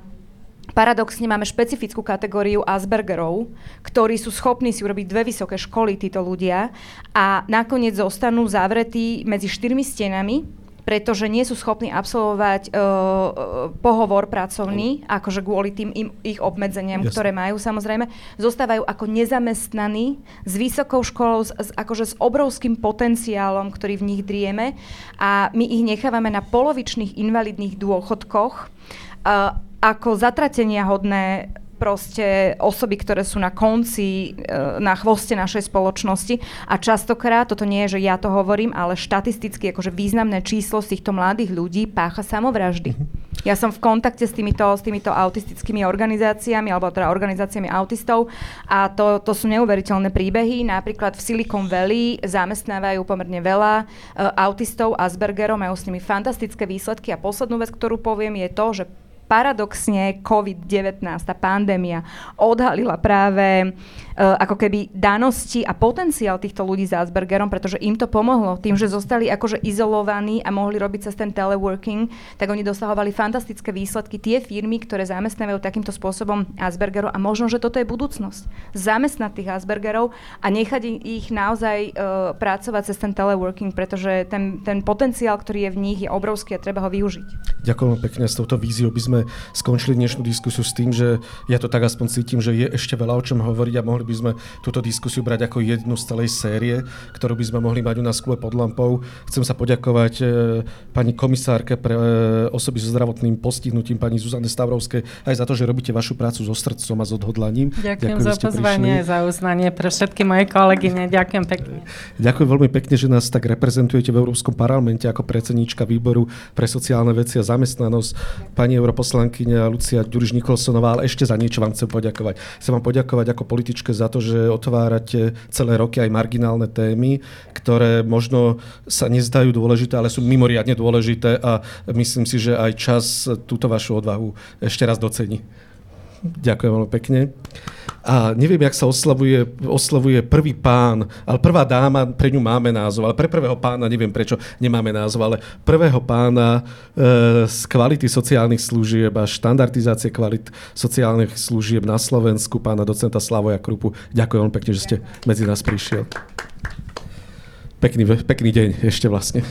Paradoxne máme špecifickú kategóriu Aspergerov, ktorí sú schopní si urobiť dve vysoké školy, títo ľudia, a nakoniec zostanú zavretí medzi štyrmi stenami, pretože nie sú schopní absolvovať uh, pohovor pracovný, akože kvôli tým im, ich obmedzeniam, Jasne. ktoré majú samozrejme, zostávajú ako nezamestnaní s vysokou školou, s, akože s obrovským potenciálom, ktorý v nich drieme a my ich nechávame na polovičných invalidných dôchodkoch. Uh, ako zatratenia hodné proste osoby, ktoré sú na konci, e, na chvoste našej spoločnosti a častokrát, toto nie je, že ja to hovorím, ale štatisticky akože významné číslo z týchto mladých ľudí pácha samovraždy. Ja som v kontakte s týmito, s týmito autistickými organizáciami, alebo teda organizáciami autistov a to, to sú neuveriteľné príbehy. Napríklad v Silicon Valley zamestnávajú pomerne veľa uh, autistov Aspergerov, majú s nimi fantastické výsledky a poslednú vec, ktorú poviem, je to, že paradoxne COVID-19, tá pandémia, odhalila práve uh, ako keby danosti a potenciál týchto ľudí s Aspergerom, pretože im to pomohlo. Tým, že zostali akože izolovaní a mohli robiť cez ten teleworking, tak oni dosahovali fantastické výsledky. Tie firmy, ktoré zamestnávajú takýmto spôsobom Aspergerov a možno, že toto je budúcnosť. Zamestnať tých Aspergerov a nechať ich naozaj uh, pracovať cez ten teleworking, pretože ten, ten potenciál, ktorý je v nich, je obrovský a treba ho využiť. Ďakujem pekne. S touto víziou by sme sme skončili dnešnú diskusiu s tým, že ja to tak aspoň cítim, že je ešte veľa o čom hovoriť a mohli by sme túto diskusiu brať ako jednu z celej série, ktorú by sme mohli mať u nás klube pod lampou. Chcem sa poďakovať e, pani komisárke pre e, osoby so zdravotným postihnutím, pani Zuzane Stavrovskej, aj za to, že robíte vašu prácu so srdcom a s odhodlaním. Ďakujem, Ďakujem za pozvanie, za uznanie pre všetky moje kolegyne. Ďakujem pekne. Ďakujem veľmi pekne, že nás tak reprezentujete v Európskom parlamente ako predsedníčka výboru pre sociálne veci a zamestnanosť. Pani europoslankyňa poslankyňa Lucia Ďuriš Nikolsonová, ale ešte za niečo vám chcem poďakovať. Chcem vám poďakovať ako političke za to, že otvárate celé roky aj marginálne témy, ktoré možno sa nezdajú dôležité, ale sú mimoriadne dôležité a myslím si, že aj čas túto vašu odvahu ešte raz docení. Ďakujem veľmi pekne. A neviem, jak sa oslavuje, oslavuje prvý pán, ale prvá dáma, pre ňu máme názov, ale pre prvého pána neviem prečo nemáme názov, ale prvého pána e, z kvality sociálnych služieb a štandardizácie kvalit sociálnych služieb na Slovensku, pána docenta Slavoja Krupu. Ďakujem veľmi pekne, že ste medzi nás prišiel. Pekný, pekný deň ešte vlastne.